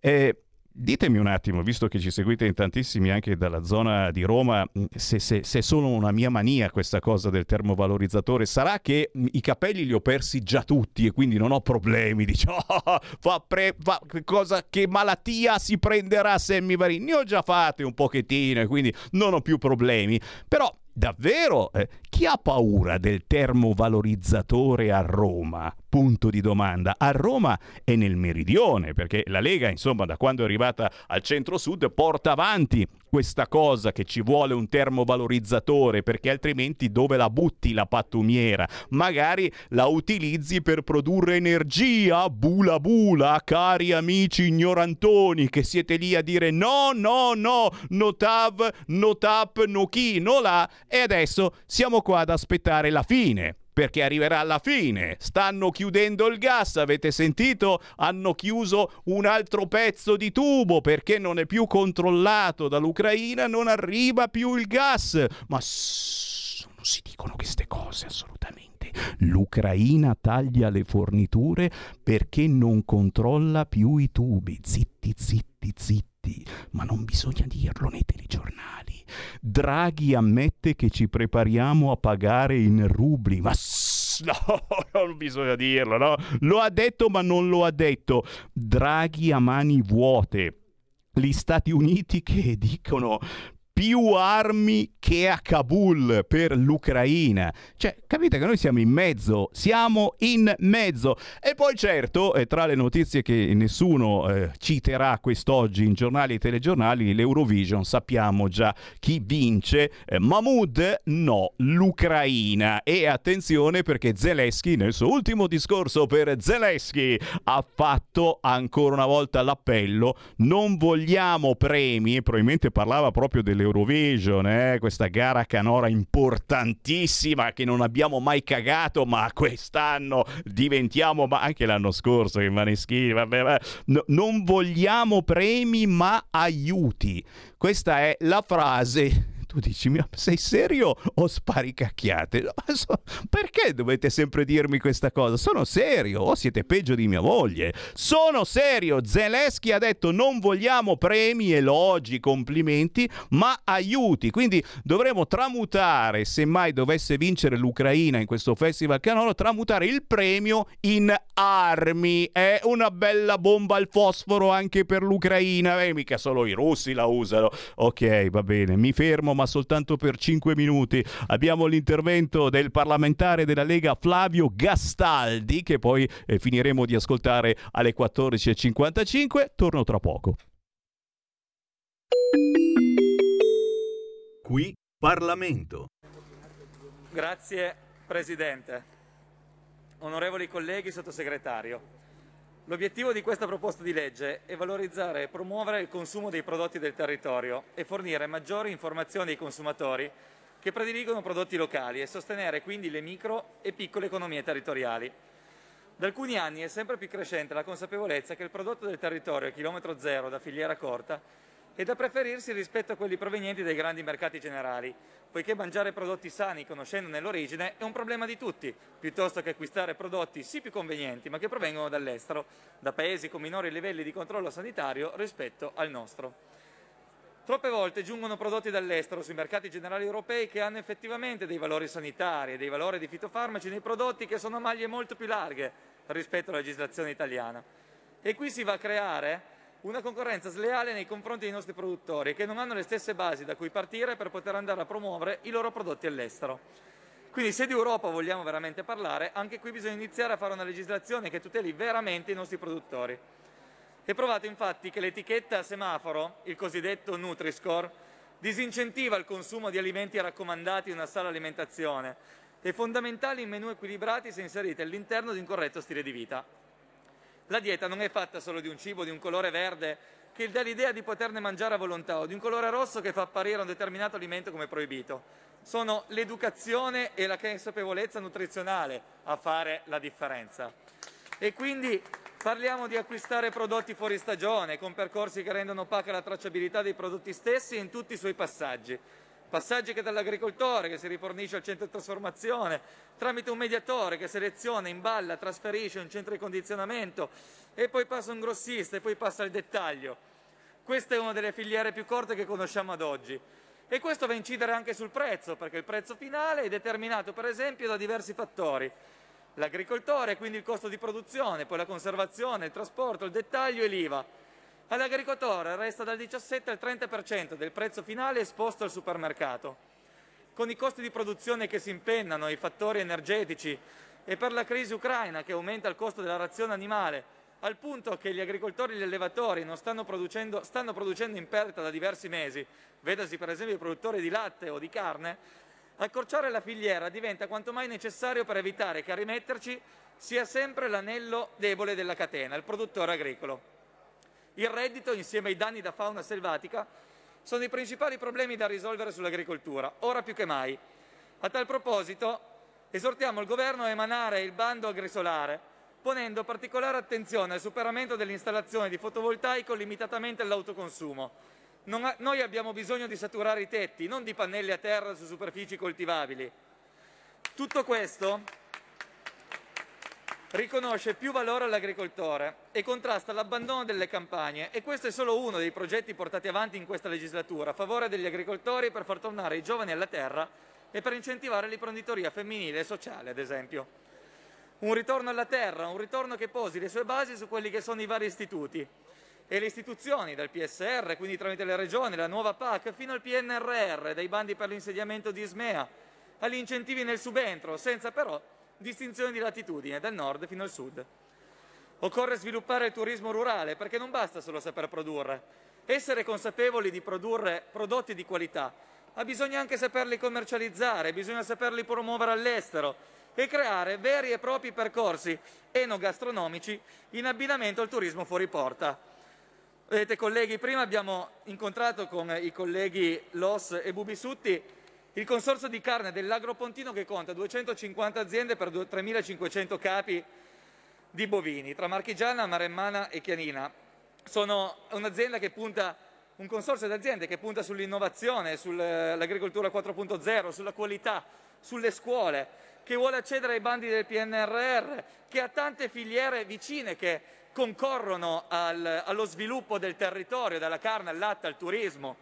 [SPEAKER 5] Eh, Ditemi un attimo, visto che ci seguite in tantissimi anche dalla zona di Roma, mm, se, se, se, è una mia mania questa cosa del termovalorizzatore, sarà che i capelli li ho persi già tutti e quindi non ho problemi. Dice, oh, fa pre, fa, cosa, che malattia si prenderà Sammy Varin? Ne ho già fatte un pochettino e quindi non ho più problemi. Però davvero, eh, chi ha paura del termovalorizzatore a Roma? punto di domanda. A Roma e nel meridione, perché la Lega, insomma, da quando è arrivata al centro-sud, porta avanti questa cosa che ci vuole un termovalorizzatore, perché altrimenti dove la butti la pattumiera? Magari la utilizzi per produrre energia, bula bula, cari amici ignorantoni che siete lì a dire no, no, no, no tav, no tap, no chi, no la, e adesso siamo qua ad aspettare la fine perché arriverà alla fine. Stanno chiudendo il gas, avete sentito? Hanno chiuso un altro pezzo di tubo perché non è più controllato dall'Ucraina, non arriva più il gas. Ma non si dicono queste cose assolutamente. L'Ucraina taglia le forniture perché non controlla più i tubi. Zitti, zitti, zitti. Ma non bisogna dirlo nei telegiornali. Draghi ammette che ci prepariamo a pagare in rubli, ma no, non bisogna dirlo, no? Lo ha detto ma non lo ha detto. Draghi a mani vuote. Gli Stati Uniti che dicono più armi che a Kabul per l'Ucraina. Cioè, capite che noi siamo in mezzo, siamo in mezzo. E poi certo, eh, tra le notizie che nessuno eh, citerà quest'oggi in giornali e telegiornali, l'Eurovision sappiamo già chi vince. Eh, Mahmoud no, l'Ucraina. E attenzione perché Zelensky nel suo ultimo discorso per Zelensky ha fatto ancora una volta l'appello, non vogliamo premi, probabilmente parlava proprio delle l'Eurovision, eh? questa gara canora importantissima che non abbiamo mai cagato, ma quest'anno diventiamo, ma anche l'anno scorso che Maneschi, vabbè, no, non vogliamo premi ma aiuti. Questa è la frase tu dici, ma sei serio o spari cacchiate? Perché dovete sempre dirmi questa cosa? Sono serio, o siete peggio di mia moglie. Sono serio, Zelensky ha detto non vogliamo premi, elogi, complimenti, ma aiuti. Quindi dovremo tramutare, se mai dovesse vincere l'Ucraina in questo festival canoro, tramutare il premio in armi. È una bella bomba al fosforo anche per l'Ucraina. Eh, mica solo i russi la usano. Ok, va bene, mi fermo ma soltanto per 5 minuti. Abbiamo l'intervento del parlamentare della Lega Flavio Gastaldi che poi eh, finiremo di ascoltare alle 14.55. Torno tra poco.
[SPEAKER 23] Qui Parlamento.
[SPEAKER 24] Grazie Presidente. Onorevoli colleghi, sottosegretario. L'obiettivo di questa proposta di legge è valorizzare e promuovere il consumo dei prodotti del territorio e fornire maggiori informazioni ai consumatori che prediligono prodotti locali e sostenere quindi le micro e piccole economie territoriali. Da alcuni anni è sempre più crescente la consapevolezza che il prodotto del territorio a chilometro zero da filiera corta è da preferirsi rispetto a quelli provenienti dai grandi mercati generali, poiché mangiare prodotti sani conoscendone l'origine è un problema di tutti, piuttosto che acquistare prodotti sì più convenienti ma che provengono dall'estero, da paesi con minori livelli di controllo sanitario rispetto al nostro. Troppe volte giungono prodotti dall'estero sui mercati generali europei che hanno effettivamente dei valori sanitari e dei valori di fitofarmaci nei prodotti che sono maglie molto più larghe rispetto alla legislazione italiana. E qui si va a creare una concorrenza sleale nei confronti dei nostri produttori che non hanno le stesse basi da cui partire per poter andare a promuovere i loro prodotti all'estero. Quindi se di Europa vogliamo veramente parlare, anche qui bisogna iniziare a fare una legislazione che tuteli veramente i nostri produttori. È provato infatti che l'etichetta semaforo, il cosiddetto Nutri-Score, disincentiva il consumo di alimenti raccomandati in una sala alimentazione e fondamentali in menù equilibrati se inseriti all'interno di un corretto stile di vita. La dieta non è fatta solo di un cibo di un colore verde che dà l'idea di poterne mangiare a volontà o di un colore rosso che fa apparire un determinato alimento come proibito. Sono l'educazione e la consapevolezza nutrizionale a fare la differenza. E quindi parliamo di acquistare prodotti fuori stagione, con percorsi che rendono opaca la tracciabilità dei prodotti stessi in tutti i suoi passaggi passaggi che dall'agricoltore che si rifornisce al centro di trasformazione, tramite un mediatore che seleziona, imballa, trasferisce un centro di condizionamento e poi passa un grossista e poi passa al dettaglio. Questa è una delle filiere più corte che conosciamo ad oggi. E questo va a incidere anche sul prezzo, perché il prezzo finale è determinato per esempio da diversi fattori. L'agricoltore, quindi il costo di produzione, poi la conservazione, il trasporto, il dettaglio e l'IVA all'agricoltore resta dal 17 al 30% del prezzo finale esposto al supermercato. Con i costi di produzione che si impennano, i fattori energetici e per la crisi ucraina che aumenta il costo della razione animale, al punto che gli agricoltori e gli allevatori stanno producendo, stanno producendo in perdita da diversi mesi, vedasi per esempio i produttori di latte o di carne, accorciare la filiera diventa quanto mai necessario per evitare che a rimetterci sia sempre l'anello debole della catena, il produttore agricolo. Il reddito, insieme ai danni da fauna selvatica, sono i principali problemi da risolvere sull'agricoltura, ora più che mai. A tal proposito, esortiamo il Governo a emanare il bando agrisolare, ponendo particolare attenzione al superamento dell'installazione di fotovoltaico limitatamente all'autoconsumo. Ha, noi abbiamo bisogno di saturare i tetti, non di pannelli a terra su superfici coltivabili. Tutto questo riconosce più valore all'agricoltore e contrasta l'abbandono delle campagne e questo è solo uno dei progetti portati avanti in questa legislatura a favore degli agricoltori per far tornare i giovani alla terra e per incentivare l'imprenditoria femminile e sociale, ad esempio. Un ritorno alla terra, un ritorno che posi le sue basi su quelli che sono i vari istituti e le istituzioni, dal PSR, quindi tramite le regioni, la nuova PAC, fino al PNRR, dai bandi per l'insediamento di Ismea, agli incentivi nel subentro, senza però distinzione di latitudine, dal nord fino al sud. Occorre sviluppare il turismo rurale perché non basta solo saper produrre. Essere consapevoli di produrre prodotti di qualità, ma bisogna anche saperli commercializzare, bisogna saperli promuovere all'estero e creare veri e propri percorsi enogastronomici in abbinamento al turismo fuori porta. Vedete colleghi, prima abbiamo incontrato con i colleghi Los e Bubisutti il consorzio di carne dell'Agropontino che conta 250 aziende per 3.500 capi di bovini, tra marchigiana, maremmana e chianina. Sono un'azienda che punta un consorzio di aziende che punta sull'innovazione, sull'agricoltura 4.0, sulla qualità, sulle scuole, che vuole accedere ai bandi del PNRR, che ha tante filiere vicine che concorrono al, allo sviluppo del territorio, dalla carne al latte al turismo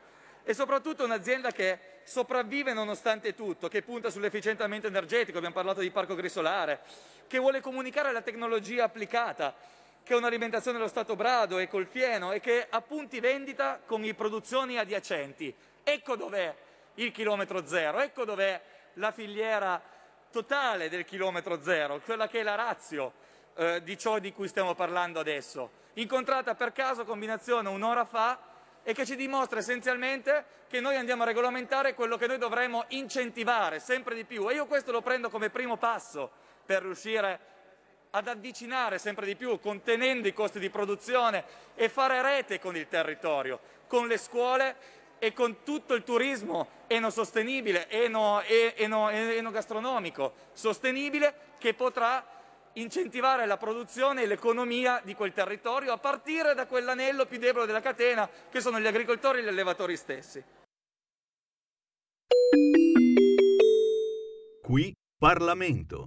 [SPEAKER 24] e soprattutto un'azienda che sopravvive nonostante tutto, che punta sull'efficientamento energetico, abbiamo parlato di parco grisolare, che vuole comunicare la tecnologia applicata, che ha un'alimentazione dello Stato brado e col fieno e che ha punti vendita con i produzioni adiacenti. Ecco dov'è il chilometro zero, ecco dov'è la filiera totale del chilometro zero, quella che è la razio eh, di ciò di cui stiamo parlando adesso, incontrata per caso combinazione un'ora fa e che ci dimostra essenzialmente che noi andiamo a regolamentare quello che noi dovremmo incentivare sempre di più. E io questo lo prendo come primo passo per riuscire ad avvicinare sempre di più, contenendo i costi di produzione e fare rete con il territorio, con le scuole e con tutto il turismo enosostenibile, eno, eno, enogastronomico sostenibile che potrà incentivare la produzione e l'economia di quel territorio a partire da quell'anello più debole della catena che sono gli agricoltori e gli allevatori stessi.
[SPEAKER 23] Qui Parlamento.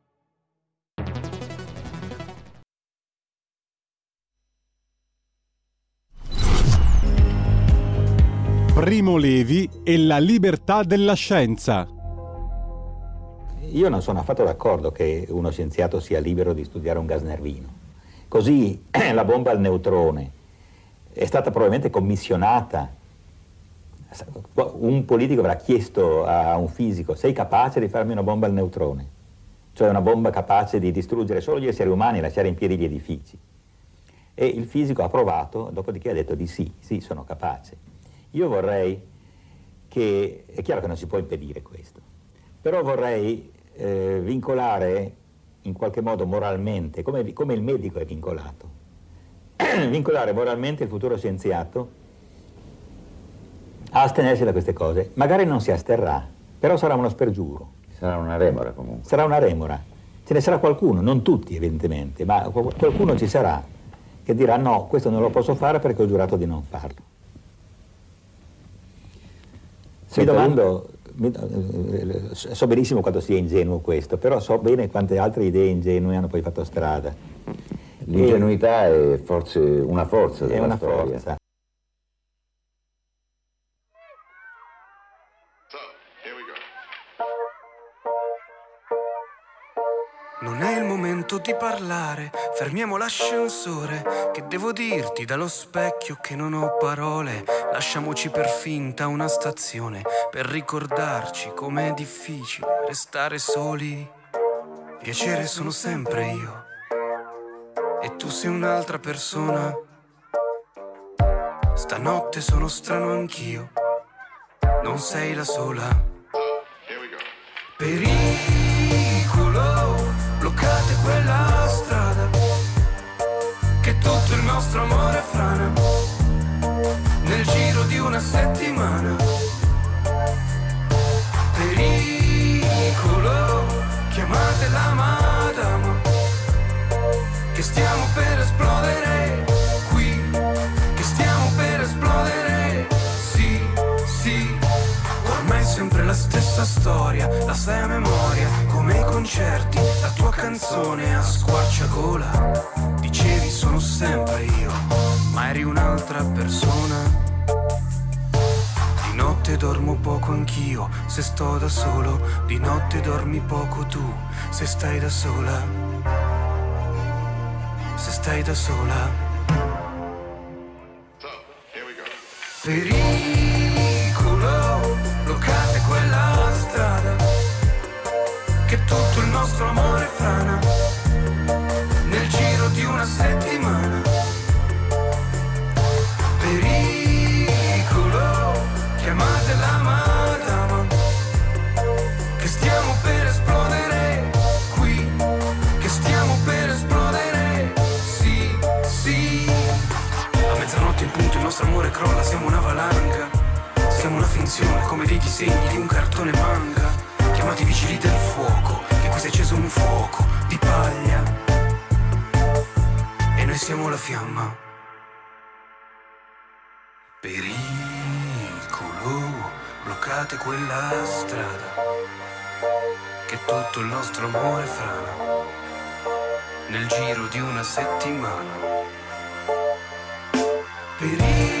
[SPEAKER 25] Primo Levi e la libertà della scienza.
[SPEAKER 26] Io non sono affatto d'accordo che uno scienziato sia libero di studiare un gas nervino. Così la bomba al neutrone è stata probabilmente commissionata. Un politico avrà chiesto a un fisico, sei capace di farmi una bomba al neutrone? Cioè una bomba capace di distruggere solo gli esseri umani e lasciare in piedi gli edifici. E il fisico ha provato, dopodiché ha detto di sì, sì, sono capace. Io vorrei che, è chiaro che non si può impedire questo, però vorrei eh, vincolare in qualche modo moralmente, come, come il medico è vincolato, vincolare moralmente il futuro scienziato a astenersi da queste cose. Magari non si asterrà, però sarà uno spergiuro.
[SPEAKER 27] Sarà una remora comunque.
[SPEAKER 26] Sarà una remora. Ce ne sarà qualcuno, non tutti evidentemente, ma qualcuno ci sarà che dirà no, questo non lo posso fare perché ho giurato di non farlo. Mi domando, eh, so benissimo quanto sia ingenuo questo, però so bene quante altre idee ingenue hanno poi fatto strada.
[SPEAKER 27] L'ingenuità è forse una forza della
[SPEAKER 26] è una
[SPEAKER 27] storia.
[SPEAKER 26] Forza.
[SPEAKER 21] Momento di parlare, fermiamo l'ascensore. Che devo dirti dallo specchio che non ho parole? Lasciamoci per finta una stazione per ricordarci com'è difficile restare soli. Piacere sono sempre io e tu sei un'altra persona. Stanotte sono strano anch'io, non sei la sola. Pericolo bloccate quella strada che tutto il nostro amore frana nel giro di una settimana. Pericolo chiamate la madama che stiamo per esplodere qui che stiamo per esplodere sì sì. Ormai è sempre la stessa storia la sai a memoria concerti la tua canzone a squarciagola dicevi sono sempre io ma eri un'altra persona di notte dormo poco anch'io, se sto da solo, di notte dormi poco tu, se stai da sola. Se stai da sola. Pericolo, frana, nel giro di una settimana. Pericolo, chiamate la madama, che stiamo per esplodere qui, che stiamo per esplodere, sì, sì. A mezzanotte in punto il nostro amore crolla, siamo una valanga. Siamo una finzione, come dei disegni di un cartone manga. Chiamati vigili del fuoco, siamo la fiamma. Pericolo, bloccate quella strada. Che tutto il nostro amore frana. Nel giro di una settimana. Pericolo,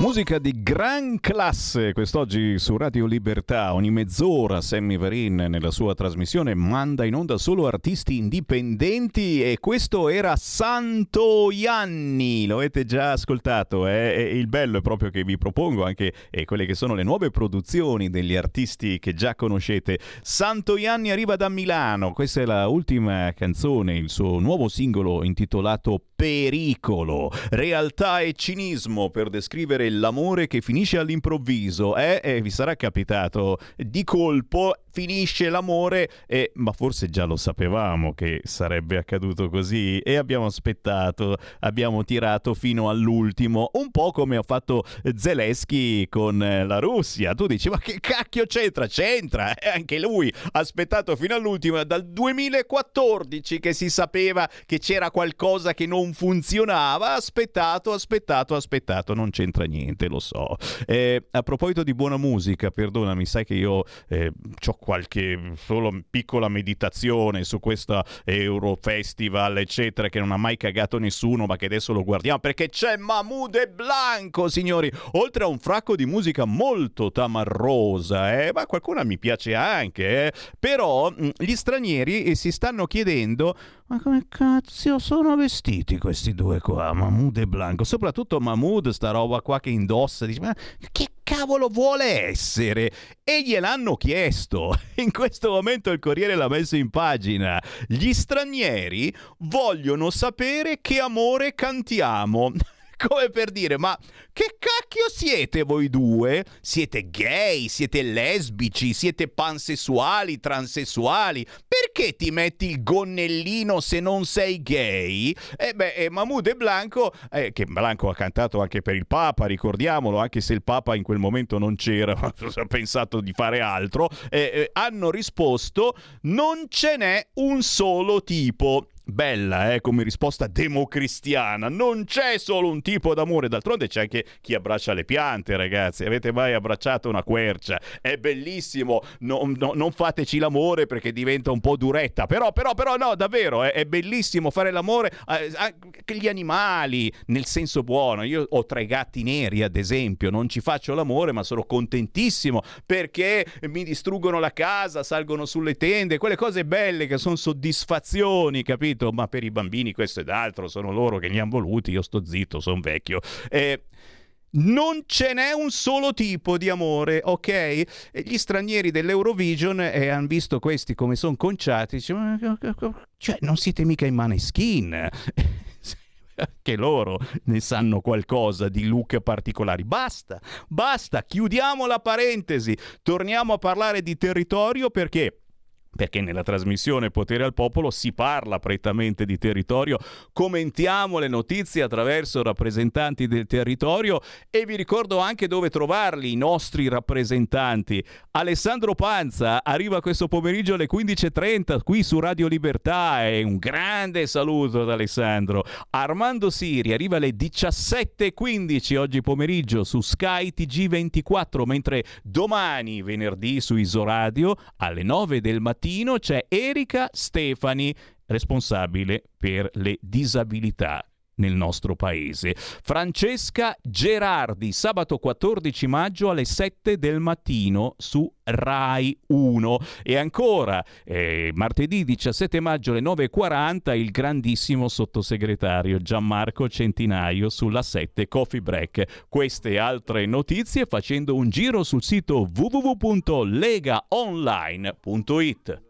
[SPEAKER 5] Musica di gran classe quest'oggi su Radio Libertà. Ogni mezz'ora Sammy Varin nella sua trasmissione manda in onda solo artisti indipendenti e questo era Santo Ianni. Lo avete già ascoltato. Eh? E il bello è proprio che vi propongo anche eh, quelle che sono le nuove produzioni degli artisti che già conoscete. Santo Ianni arriva da Milano. Questa è la ultima canzone, il suo nuovo singolo intitolato Pericolo. Realtà e cinismo per descrivere l'amore che finisce all'improvviso. Eh, eh, vi sarà capitato di colpo finisce l'amore e ma forse già lo sapevamo che sarebbe accaduto così e abbiamo aspettato, abbiamo tirato fino all'ultimo, un po' come ha fatto Zelensky con eh, la Russia. Tu dici "Ma che cacchio c'entra?" C'entra, eh, anche lui ha aspettato fino all'ultimo dal 2014 che si sapeva che c'era qualcosa che non funzionava, ha aspettato, aspettato, aspettato, non c'entra niente, lo so. Eh, a proposito di buona musica, perdonami, sai che io eh, ho qualche solo piccola meditazione su questo Eurofestival, eccetera, che non ha mai cagato nessuno, ma che adesso lo guardiamo perché c'è Mahmoud e Blanco, signori, oltre a un fracco di musica molto tamarrosa, eh? ma qualcuna mi piace anche, eh? però mh, gli stranieri eh, si stanno chiedendo ma come cazzo sono vestiti questi due qua, Mahmood e Blanco? Soprattutto Mahmood, sta roba qua che indossa, dice, ma che cavolo vuole essere? E gliel'hanno chiesto. In questo momento il Corriere l'ha messo in pagina. Gli stranieri vogliono sapere che amore cantiamo. Come per dire, ma che cacchio siete voi due? Siete gay, siete lesbici, siete pansessuali, transessuali? Perché ti metti il gonnellino se non sei gay? E beh, eh, Mahmoud e Blanco, eh, che Blanco ha cantato anche per il Papa, ricordiamolo, anche se il Papa in quel momento non c'era, ha pensato di fare altro, eh, eh, hanno risposto non ce n'è un solo tipo. Bella, eh, come risposta democristiana. Non c'è solo un tipo d'amore, d'altronde c'è anche chi abbraccia le piante, ragazzi. Avete mai abbracciato una quercia? È bellissimo. No, no, non fateci l'amore perché diventa un po' duretta. Però, però, però, no, davvero, è, è bellissimo fare l'amore eh, anche gli animali, nel senso buono. Io ho tre gatti neri, ad esempio. Non ci faccio l'amore, ma sono contentissimo perché mi distruggono la casa, salgono sulle tende, quelle cose belle che sono soddisfazioni, capito? Ma per i bambini questo ed altro, sono loro che li hanno voluti, io sto zitto, sono vecchio. Eh, non ce n'è un solo tipo di amore, ok? E gli stranieri dell'Eurovision eh, hanno visto questi come sono conciati, dice, "Ma- cioè non siete mica in maneskin. Che loro ne sanno qualcosa di look particolari. Basta, basta, chiudiamo la parentesi. Torniamo a parlare di territorio perché perché nella trasmissione Potere al Popolo si parla prettamente di territorio, commentiamo le notizie attraverso rappresentanti del territorio e vi ricordo anche dove trovarli i nostri rappresentanti. Alessandro Panza arriva questo pomeriggio alle 15.30 qui su Radio Libertà e un grande saluto ad Alessandro. Armando Siri arriva alle 17.15 oggi pomeriggio su Sky TG24, mentre domani, venerdì, su Isoradio alle 9 del mattino mattino c'è Erika Stefani, responsabile per le disabilità nel nostro paese. Francesca Gerardi, sabato 14 maggio alle 7 del mattino su Rai 1. E ancora, eh, martedì 17 maggio alle 9.40, il grandissimo sottosegretario Gianmarco Centinaio sulla 7 Coffee Break. Queste altre notizie facendo un giro sul sito www.legaonline.it.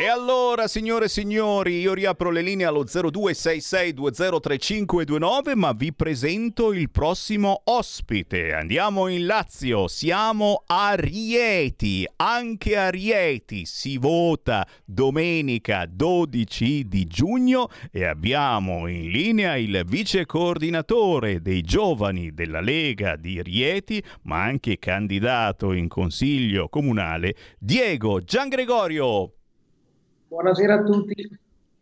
[SPEAKER 5] E allora, signore e signori, io riapro le linee allo 0266203529, ma vi presento il prossimo ospite. Andiamo in Lazio, siamo a Rieti, anche a Rieti si vota domenica 12 di giugno e abbiamo in linea il vice coordinatore dei giovani della Lega di Rieti, ma anche candidato in consiglio comunale, Diego Giangregorio.
[SPEAKER 28] Buonasera a tutti.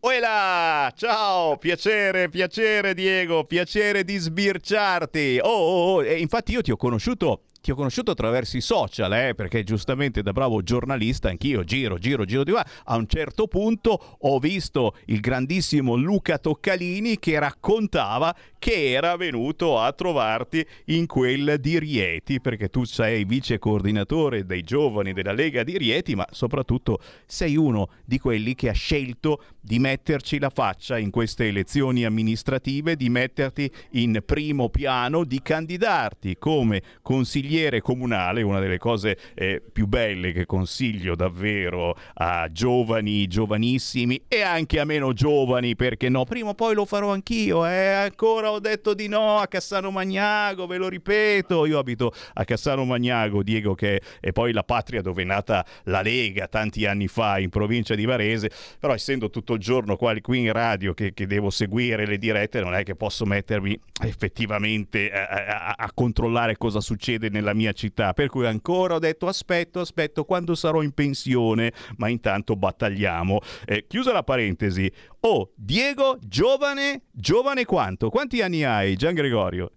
[SPEAKER 5] Uela! Ciao, piacere, piacere Diego, piacere di sbirciarti. Oh, oh, oh, infatti io ti ho conosciuto ti ho conosciuto attraverso i social, eh, perché giustamente da bravo giornalista anch'io giro, giro, giro di qua. A un certo punto ho visto il grandissimo Luca Toccalini che raccontava che era venuto a trovarti in quel di Rieti, perché tu sei vice coordinatore dei giovani della Lega di Rieti, ma soprattutto sei uno di quelli che ha scelto di metterci la faccia in queste elezioni amministrative, di metterti in primo piano, di candidarti come consigliere comunale, una delle cose eh, più belle che consiglio davvero a giovani, giovanissimi e anche a meno giovani, perché no, prima o poi lo farò anch'io, eh, ancora ho detto di no a Cassano Magnago, ve lo ripeto, io abito a Cassano Magnago, Diego che è poi la patria dove è nata la Lega tanti anni fa in provincia di Varese, però essendo tutto il giorno qua, qui in radio che, che, devo seguire le dirette, non è che posso mettermi effettivamente a, a, a, controllare cosa succede nella mia città. Per cui ancora ho detto aspetto, aspetto quando sarò in pensione, ma intanto battagliamo. Eh, chiusa la parentesi. Oh, Diego, giovane, giovane quanto? Quanti anni hai, Gian Gregorio?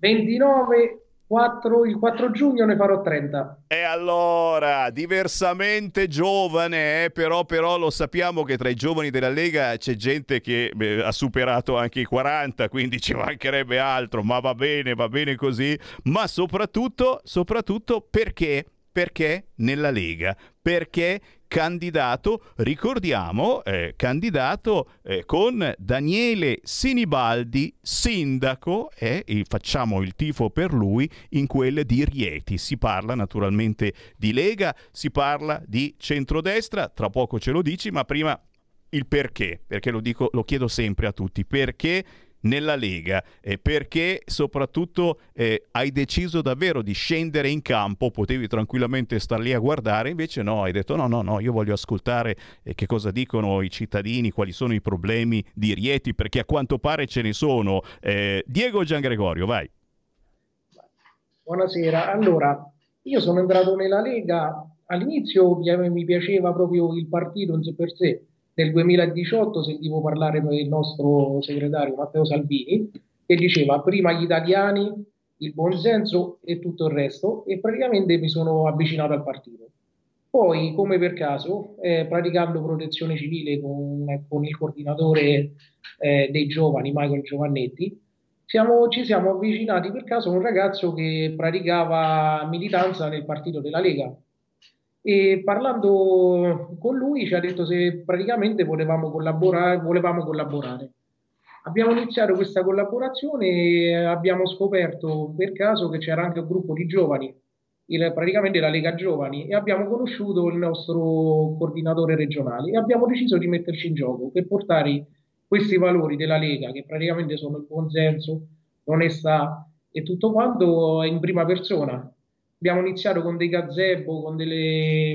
[SPEAKER 28] 29 4, il 4 giugno ne farò 30.
[SPEAKER 5] E allora, diversamente giovane, eh, però, però, lo sappiamo che tra i giovani della Lega c'è gente che beh, ha superato anche i 40, quindi ci mancherebbe altro, ma va bene, va bene così. Ma soprattutto, soprattutto perché? Perché nella Lega? Perché candidato, ricordiamo, eh, candidato eh, con Daniele Sinibaldi, sindaco, e facciamo il tifo per lui in quelle di Rieti. Si parla naturalmente di Lega, si parla di centrodestra, tra poco ce lo dici, ma prima il perché, perché lo, dico, lo chiedo sempre a tutti, perché nella Lega eh, perché soprattutto eh, hai deciso davvero di scendere in campo, potevi tranquillamente star lì a guardare, invece no, hai detto no, no, no, io voglio ascoltare eh, che cosa dicono i cittadini, quali sono i problemi di Rieti, perché a quanto pare ce ne sono. Eh, Diego Giangregorio, vai.
[SPEAKER 28] Buonasera, allora io sono entrato nella Lega, all'inizio mi piaceva proprio il partito in sé per sé, nel 2018 sentivo parlare del nostro segretario Matteo Salvini che diceva prima gli italiani, il buonsenso e tutto il resto e praticamente mi sono avvicinato al partito. Poi, come per caso, eh, praticando protezione civile con, con il coordinatore eh, dei giovani, Michael Giovannetti, siamo, ci siamo avvicinati per caso a un ragazzo che praticava militanza nel partito della Lega e parlando con lui ci ha detto se praticamente volevamo collaborare. Volevamo collaborare. Abbiamo iniziato questa collaborazione e abbiamo scoperto per caso che c'era anche un gruppo di giovani, il, praticamente la Lega Giovani, e abbiamo conosciuto il nostro coordinatore regionale e abbiamo deciso di metterci in gioco per portare questi valori della Lega, che praticamente sono il buonsenso, l'onestà e tutto quanto, in prima persona. Abbiamo iniziato con dei gazebo, con, delle,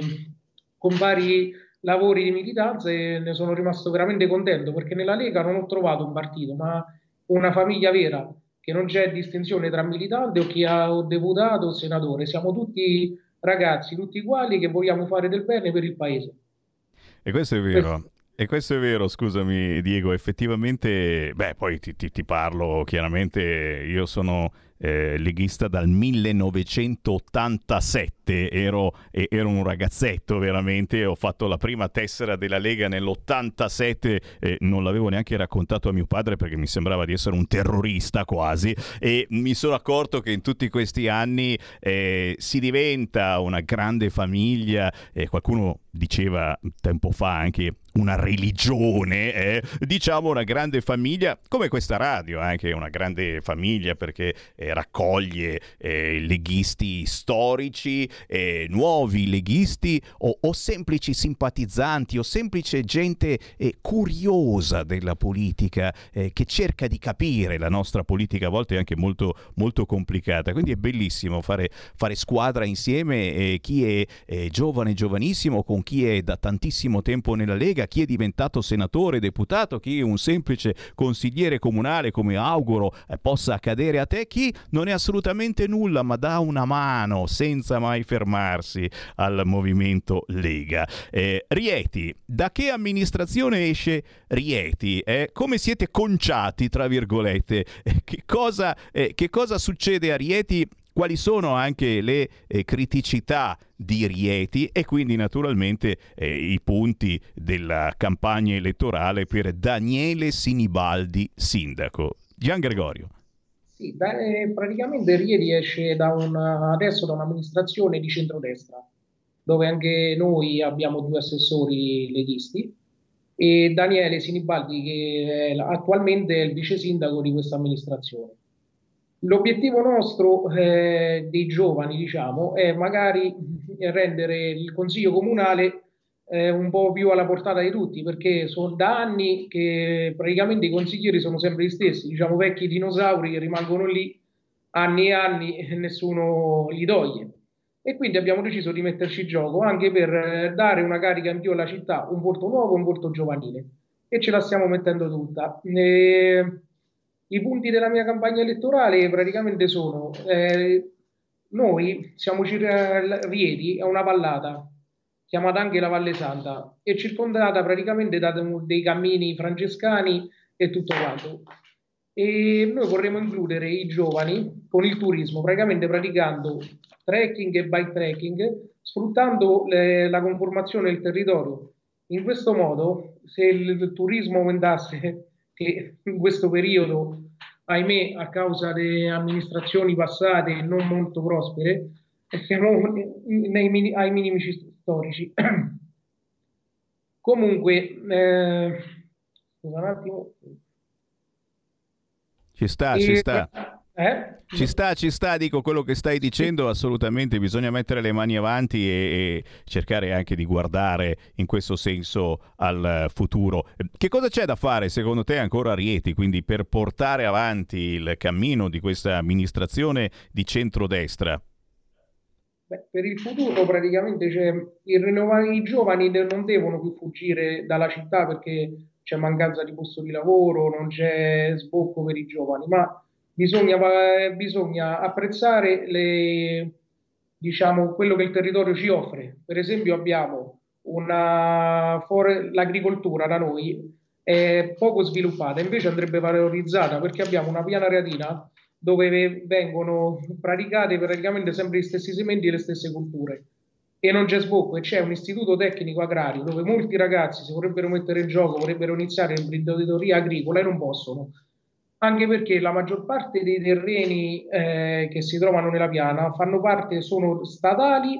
[SPEAKER 28] con vari lavori di militanza e ne sono rimasto veramente contento perché nella Lega non ho trovato un partito, ma una famiglia vera, che non c'è distinzione tra militante o chi ha o deputato o senatore, siamo tutti ragazzi, tutti uguali che vogliamo fare del bene per il paese.
[SPEAKER 5] E questo è vero. E questo è vero, scusami Diego, effettivamente, beh, poi ti, ti, ti parlo chiaramente, io sono eh, leghista dal 1987, ero, ero, un ragazzetto veramente, ho fatto la prima tessera della Lega nell'87, eh, non l'avevo neanche raccontato a mio padre perché mi sembrava di essere un terrorista quasi. E mi sono accorto che in tutti questi anni eh, si diventa una grande famiglia, qualcuno diceva tempo fa anche una religione, eh? diciamo una grande famiglia, come questa radio, anche una grande famiglia perché eh, raccoglie eh, leghisti storici, eh, nuovi leghisti o, o, semplici simpatizzanti o semplice gente eh, curiosa della politica eh, che cerca di capire la nostra politica, a volte anche molto, molto complicata. Quindi è bellissimo fare, fare squadra insieme, chi è giovane, giovanissimo, con chi è da tantissimo tempo nella Lega, chi è diventato senatore, deputato, chi è un semplice consigliere comunale, come auguro possa accadere a te, chi non è assolutamente nulla, ma dà una mano senza mai fermarsi al movimento Lega. Eh, Rieti, da che amministrazione esce Rieti? Eh? Come siete conciati, tra virgolette? Eh, che, cosa, eh, che cosa succede a Rieti? Quali sono anche le eh, criticità di Rieti e quindi naturalmente eh, i punti della campagna elettorale per Daniele Sinibaldi sindaco. Gian Gregorio.
[SPEAKER 28] Sì, beh, praticamente Rieti esce da una, adesso da un'amministrazione di centrodestra, dove anche noi abbiamo due assessori leghisti e Daniele Sinibaldi che è, attualmente è il vice sindaco di questa amministrazione. L'obiettivo nostro eh, dei giovani, diciamo, è magari rendere il consiglio comunale eh, un po' più alla portata di tutti, perché sono da anni che praticamente i consiglieri sono sempre gli stessi, diciamo vecchi dinosauri che rimangono lì anni e anni e nessuno li toglie. E quindi abbiamo deciso di metterci in gioco anche per eh, dare una carica in più alla città, un volto nuovo, un volto giovanile. E ce la stiamo mettendo tutta. E I punti della mia campagna elettorale praticamente sono: eh, noi siamo circa Rieti, è una vallata, chiamata anche la Valle Santa, è circondata praticamente da dei cammini francescani e tutto quanto. E noi vorremmo includere i giovani con il turismo, praticamente praticando trekking e bike trekking, sfruttando le, la conformazione del territorio. In questo modo, se il turismo aumentasse, che in questo periodo, ahimè, a causa di amministrazioni passate non molto prospere, siamo nei, ai minimi storici. Comunque, eh, scusa un attimo.
[SPEAKER 5] Ci sta, e, ci sta. Eh? Ci sta, ci sta, dico quello che stai dicendo, assolutamente bisogna mettere le mani avanti e, e, cercare anche di guardare in questo senso al futuro. Che cosa c'è da fare secondo te ancora a Rieti, quindi per portare avanti il cammino di questa amministrazione di centrodestra?
[SPEAKER 28] Beh, per il futuro praticamente c'è il rinnovare i giovani non devono più fuggire dalla città perché c'è mancanza di posto di lavoro, non c'è sbocco per i giovani, ma bisogna, bisogna apprezzare le, diciamo, quello che il territorio ci offre. Per esempio abbiamo una, for- l'agricoltura da noi è poco sviluppata, invece andrebbe valorizzata perché abbiamo una piana reatina dove vengono praticate praticamente sempre gli stessi sementi e le stesse culture e non c'è sbocco e c'è un istituto tecnico agrario dove molti ragazzi si vorrebbero mettere in gioco, vorrebbero iniziare l'imprenditoria agricola e non possono, anche perché la maggior parte dei terreni eh, che si trovano nella piana fanno parte, sono statali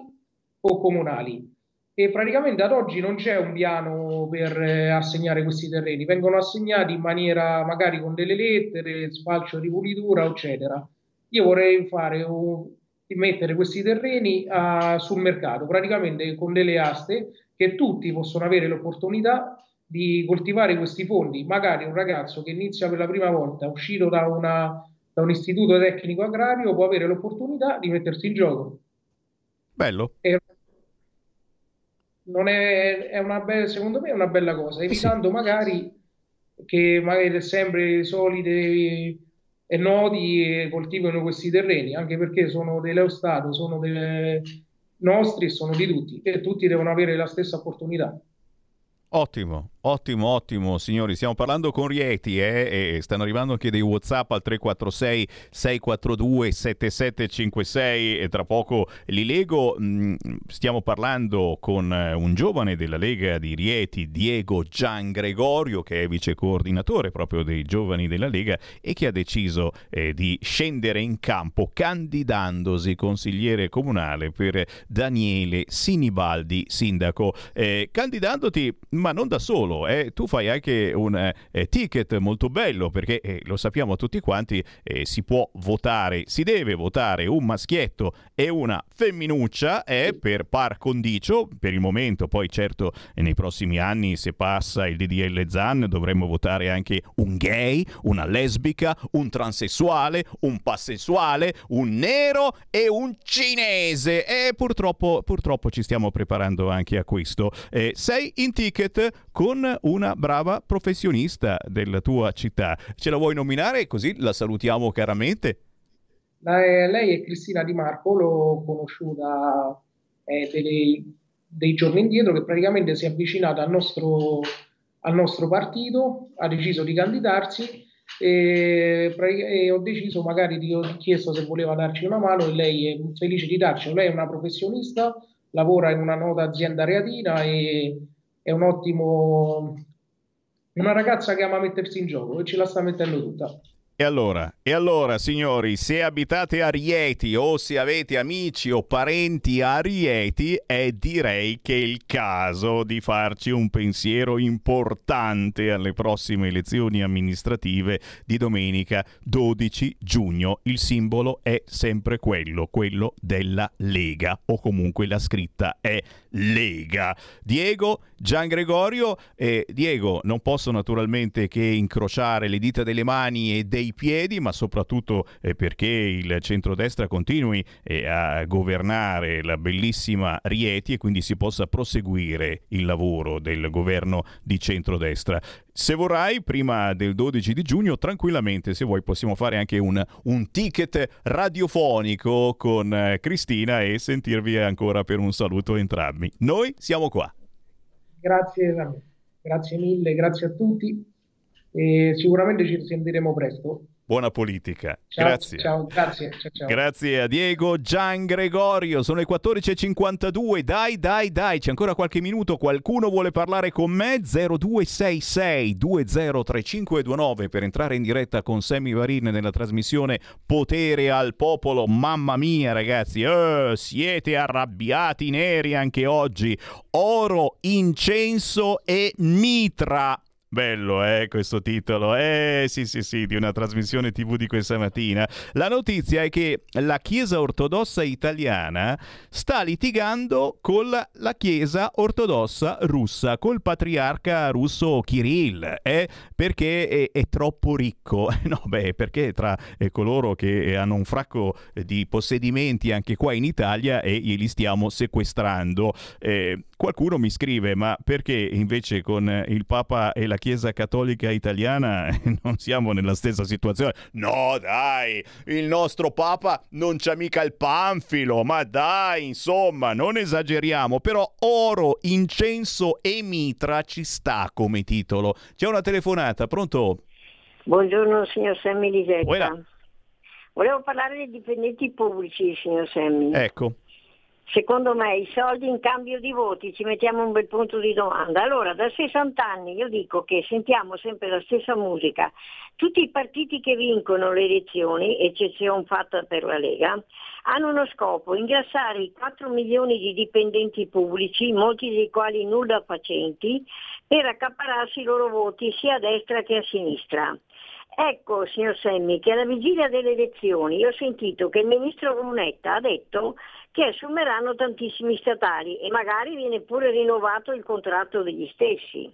[SPEAKER 28] o comunali e praticamente ad oggi non c'è un piano per eh, assegnare questi terreni, vengono assegnati in maniera magari con delle lettere, spalcio di pulitura, eccetera. Io vorrei fare un, mettere questi terreni uh, sul mercato, praticamente con delle aste che tutti possono avere l'opportunità di coltivare questi fondi. Magari un ragazzo che inizia per la prima volta, uscito da, una, da un istituto tecnico agrario, può avere l'opportunità di mettersi in gioco.
[SPEAKER 5] Bello.
[SPEAKER 28] E non è, è una be- secondo me è una bella cosa, evitando magari che magari sempre i soliti e noti coltivano questi terreni, anche perché sono dello Stato, sono dei nostri e sono di tutti, e tutti devono avere la stessa opportunità.
[SPEAKER 5] Ottimo, ottimo, ottimo, signori. Stiamo parlando con Rieti eh? e stanno arrivando anche dei WhatsApp al 346 642 7756 e tra poco li leggo. Mm, stiamo parlando con eh, un giovane della Lega di Rieti, Diego Gian Gregorio, che è vice coordinatore proprio dei giovani della Lega e che ha deciso eh, di scendere in campo candidandosi consigliere comunale per Daniele Sinibaldi, sindaco. Eh, candidandoti ma non da solo, eh. tu fai anche un eh, ticket molto bello perché eh, lo sappiamo tutti quanti, eh, si può votare, si deve votare un maschietto e una femminuccia eh, per par condicio, per il momento poi certo nei prossimi anni se passa il DDL ZAN dovremmo votare anche un gay, una lesbica, un transessuale, un passessuale, un nero e un cinese e purtroppo, purtroppo ci stiamo preparando anche a questo. Eh, sei in ticket con una brava professionista della tua città. Ce la vuoi nominare così la salutiamo caramente?
[SPEAKER 28] lei è Cristina Di Marco, l'ho conosciuta eh, dei, dei, giorni indietro, che praticamente si è avvicinata al nostro, al nostro partito, ha deciso di candidarsi e, e, ho deciso magari, di, ho chiesto se voleva darci una mano e lei è felice di darci. Lei è una professionista, lavora in una nota azienda reatina e è un ottimo, una ragazza che ama mettersi in gioco e ce la sta mettendo tutta.
[SPEAKER 5] E allora, e allora, signori, se abitate a Rieti o se avete amici o parenti a Rieti, è direi che è il caso di farci un pensiero importante alle prossime elezioni amministrative di domenica 12 giugno. Il simbolo è sempre quello, quello della Lega, o comunque la scritta è Lega. Diego, Gian Gregorio e Diego non posso naturalmente che incrociare le dita delle mani e dei piedi, ma soprattutto eh, perché il centrodestra continui eh, a governare la bellissima Rieti e quindi si possa proseguire il lavoro del governo di centrodestra. Se vorrai, prima del 12 di giugno, tranquillamente, se vuoi, possiamo fare anche un, un ticket radiofonico con eh, Cristina e sentirvi ancora per un saluto entrambi. Noi siamo qua.
[SPEAKER 28] Grazie, grazie mille, grazie a tutti e sicuramente ci sentiremo presto
[SPEAKER 5] buona politica.
[SPEAKER 28] Ciao,
[SPEAKER 5] grazie.
[SPEAKER 28] Ciao, grazie. Ciao.
[SPEAKER 5] Grazie a Diego Gian Gregorio. Sono le 14.52. Dai, dai, dai, c'è ancora qualche minuto. Qualcuno vuole parlare con me? 0266 203529 per entrare in diretta con Sammy Varin nella trasmissione Potere al Popolo. Mamma mia, ragazzi, eh, siete arrabbiati neri anche oggi. Oro, incenso e mitra. Bello, eh, questo titolo. Eh, sì, sì, sì, di una trasmissione TV di questa mattina. La notizia è che la Chiesa ortodossa italiana sta litigando con la Chiesa ortodossa russa, col patriarca russo Kirill, eh, perché è, è, troppo ricco. No, beh, perché tra eh, coloro che hanno un fracco di possedimenti anche qua in Italia e li stiamo sequestrando. Eh, qualcuno mi scrive, ma perché invece con il Papa e la Chiesa Cattolica Italiana non siamo nella stessa situazione. No, dai, il nostro Papa non c'ha mica il panfilo, ma dai, insomma, non esageriamo. Però oro, incenso e mitra ci sta come titolo. C'è una telefonata, pronto?
[SPEAKER 29] Buongiorno, signor Semmi Lisetta. Volevo parlare dei dipendenti pubblici, signor Semmi.
[SPEAKER 5] Ecco.
[SPEAKER 29] Secondo me i soldi in cambio di voti, ci mettiamo un bel punto di domanda. Allora, da 60 anni io dico che sentiamo sempre la stessa musica. Tutti i partiti che vincono le elezioni, eccezione fatta per la Lega, hanno uno scopo, ingrassare i 4 milioni di dipendenti pubblici, molti dei quali nulla facenti, per accapararsi i loro voti sia a destra che a sinistra. Ecco, signor Semmi, che alla vigilia delle elezioni ho sentito che il ministro Brunetta ha detto che assumeranno tantissimi statali e magari viene pure rinnovato il contratto degli stessi.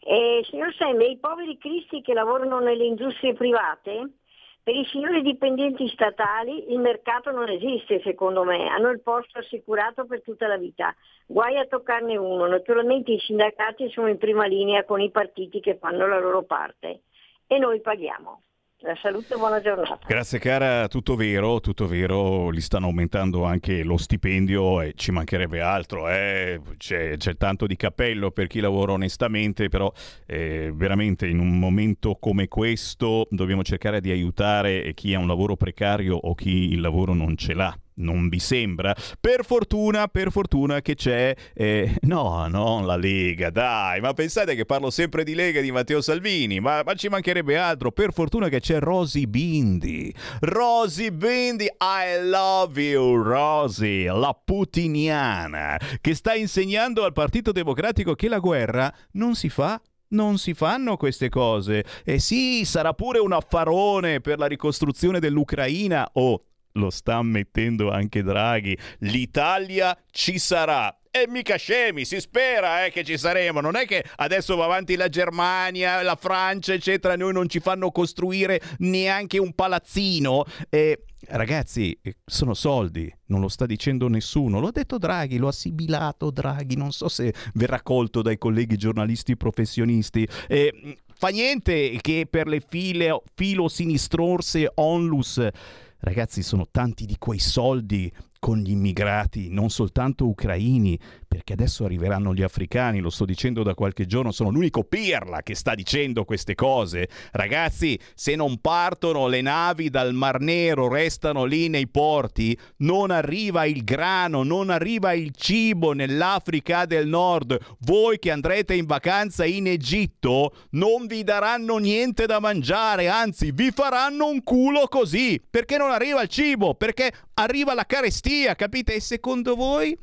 [SPEAKER 29] Eh, signor Semmi, i poveri cristi che lavorano nelle industrie private, per i signori dipendenti statali il mercato non esiste secondo me, hanno il posto assicurato per tutta la vita. Guai a toccarne uno, naturalmente i sindacati sono in prima linea con i partiti che fanno la loro parte e noi paghiamo. La salute e buona giornata.
[SPEAKER 5] Grazie cara, tutto vero, tutto vero, gli stanno aumentando anche lo stipendio e ci mancherebbe altro, eh? c'è, c'è, tanto di cappello per chi lavora onestamente, però eh, veramente in un momento come questo dobbiamo cercare di aiutare chi ha un lavoro precario o chi il lavoro non ce l'ha non vi sembra? Per fortuna, per fortuna che c'è... Eh, no, non la Lega, dai, ma pensate che parlo sempre di Lega di Matteo Salvini, ma, ma ci mancherebbe altro. Per fortuna che c'è Rosy Bindi. Rosy Bindi, I love you, Rosy, la putiniana, che sta insegnando al Partito Democratico che la guerra non si fa non si fanno queste cose. E sì, sarà pure un affarone per la ricostruzione dell'Ucraina. Oh, lo sta mettendo anche Draghi. L'Italia ci sarà. E mica scemi, si spera eh, che ci saremo. Non è che adesso va avanti la Germania, la Francia, eccetera, noi non ci fanno costruire neanche un palazzino. E ragazzi, sono soldi, non lo sta dicendo nessuno. Lo ha detto Draghi, lo ha sibilato Draghi. Non so se verrà colto dai colleghi giornalisti professionisti. E, fa niente che per le file filo sinistrorse onlus Ragazzi, sono tanti di quei soldi con gli immigrati, non soltanto ucraini, perché adesso arriveranno gli africani, lo sto dicendo da qualche giorno, sono l'unico pirla che sta dicendo queste cose. Ragazzi, se non partono le navi dal Mar Nero, restano lì nei porti, non arriva il grano, non arriva il cibo nell'Africa del Nord. Voi che andrete in vacanza in Egitto non vi daranno niente da mangiare, anzi vi faranno un culo così, perché non arriva il cibo, perché arriva la carestia, capite? E secondo voi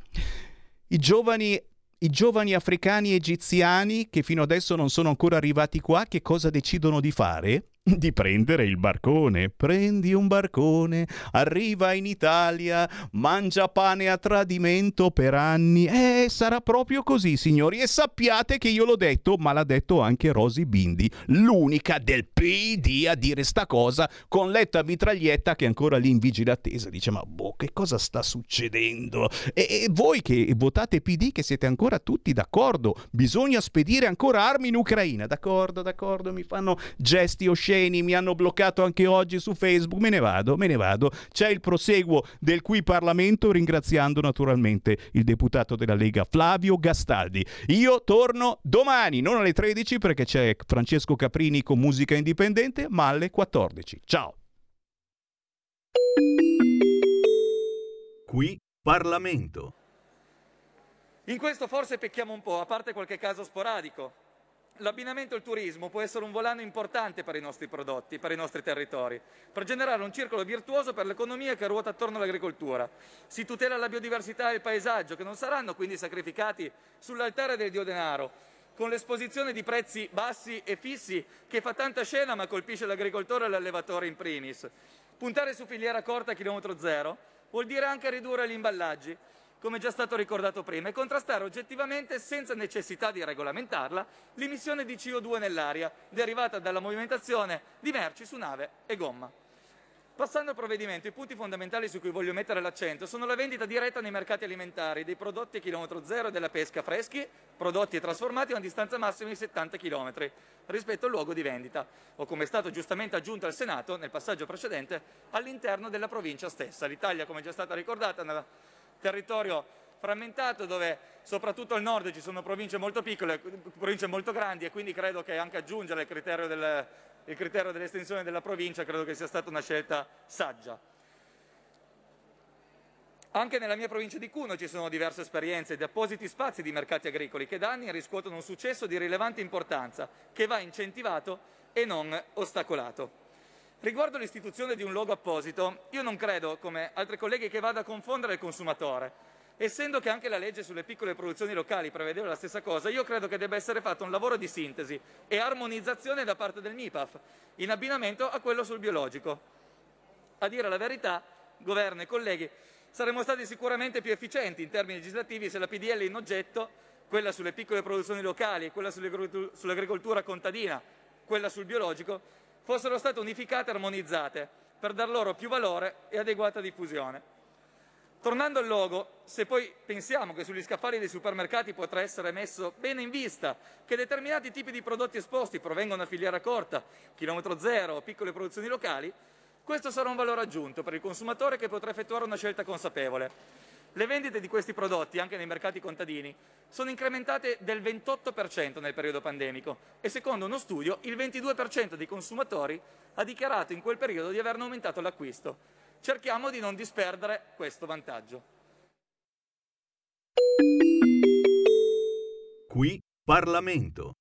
[SPEAKER 5] i giovani, i giovani africani egiziani che fino adesso non sono ancora arrivati qua, che cosa decidono di fare? di prendere il barcone. Prendi un barcone, arriva in Italia, mangia pane a tradimento per anni. Eh, sarà proprio così, signori. E sappiate che io l'ho detto, ma l'ha detto anche Rosy Bindi, l'unica del PD a dire sta cosa con Letta Mitraglietta che è ancora lì in vigile attesa. Dice, ma boh, che cosa sta succedendo? E, e voi che votate PD, che siete ancora tutti d'accordo, bisogna spedire ancora armi in Ucraina. D'accordo, d'accordo, mi fanno gesti osceni osceni, mi hanno bloccato anche oggi su Facebook, me ne vado, me ne vado. C'è il proseguo del qui Parlamento ringraziando naturalmente il deputato della Lega Flavio Gastaldi. Io torno domani, non alle 13 perché c'è Francesco Caprini con musica indipendente, ma alle 14. Ciao.
[SPEAKER 23] Qui Parlamento.
[SPEAKER 24] In questo forse pecchiamo un po', a parte qualche caso sporadico l'abbinamento al turismo può essere un volano importante per i nostri prodotti, per i nostri territori, per generare un circolo virtuoso per l'economia che ruota attorno all'agricoltura. Si tutela la biodiversità e il paesaggio, che non saranno quindi sacrificati sull'altare del dio denaro, con l'esposizione di prezzi bassi e fissi che fa tanta scena ma colpisce l'agricoltore e l'allevatore in primis. Puntare su filiera corta a chilometro zero vuol dire anche ridurre gli imballaggi, come già stato ricordato prima, e contrastare oggettivamente, senza necessità di regolamentarla, l'emissione di CO2 nell'aria derivata dalla movimentazione di merci su nave e gomma. Passando al provvedimento, i punti fondamentali su cui voglio mettere l'accento sono la vendita diretta nei mercati alimentari dei prodotti a chilometro zero e della pesca freschi, prodotti e trasformati a una distanza massima di 70 km rispetto al luogo di vendita, o come è stato giustamente aggiunto al Senato nel passaggio precedente, all'interno della provincia stessa. L'Italia, come già stata ricordata, nella territorio frammentato dove soprattutto al nord ci sono province molto piccole, province molto grandi e quindi credo che anche aggiungere il criterio, del, il criterio dell'estensione della provincia credo che sia stata una scelta saggia. Anche nella mia provincia di Cuno ci sono diverse esperienze di appositi spazi di mercati agricoli che da anni riscuotono un successo di rilevante importanza che va incentivato e non ostacolato. Riguardo l'istituzione di un logo apposito, io non credo, come altri colleghi, che vada a confondere il consumatore. Essendo che anche la legge sulle piccole produzioni locali prevedeva la stessa cosa, io credo che debba essere fatto un lavoro di sintesi e armonizzazione da parte del MIPAF, in abbinamento a quello sul biologico. A dire la verità, governo e colleghi, saremmo stati sicuramente più efficienti in termini legislativi se la PDL in oggetto quella sulle piccole produzioni locali, quella sull'agricoltura contadina, quella sul biologico, fossero state unificate e armonizzate per dar loro più valore e adeguata diffusione. Tornando al logo, se poi pensiamo che sugli scaffali dei supermercati potrà essere messo bene in vista che determinati tipi di prodotti esposti provengono da filiera corta, chilometro zero o piccole produzioni locali, questo sarà un valore aggiunto per il consumatore che potrà effettuare una scelta consapevole. Le vendite di questi prodotti, anche nei mercati contadini, sono incrementate del 28% nel periodo pandemico e secondo uno studio il 22% dei consumatori ha dichiarato in quel periodo di averne aumentato l'acquisto. Cerchiamo di non disperdere questo vantaggio.
[SPEAKER 23] Qui Parlamento.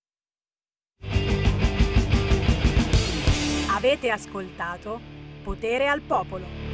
[SPEAKER 30] Avete ascoltato Potere al Popolo.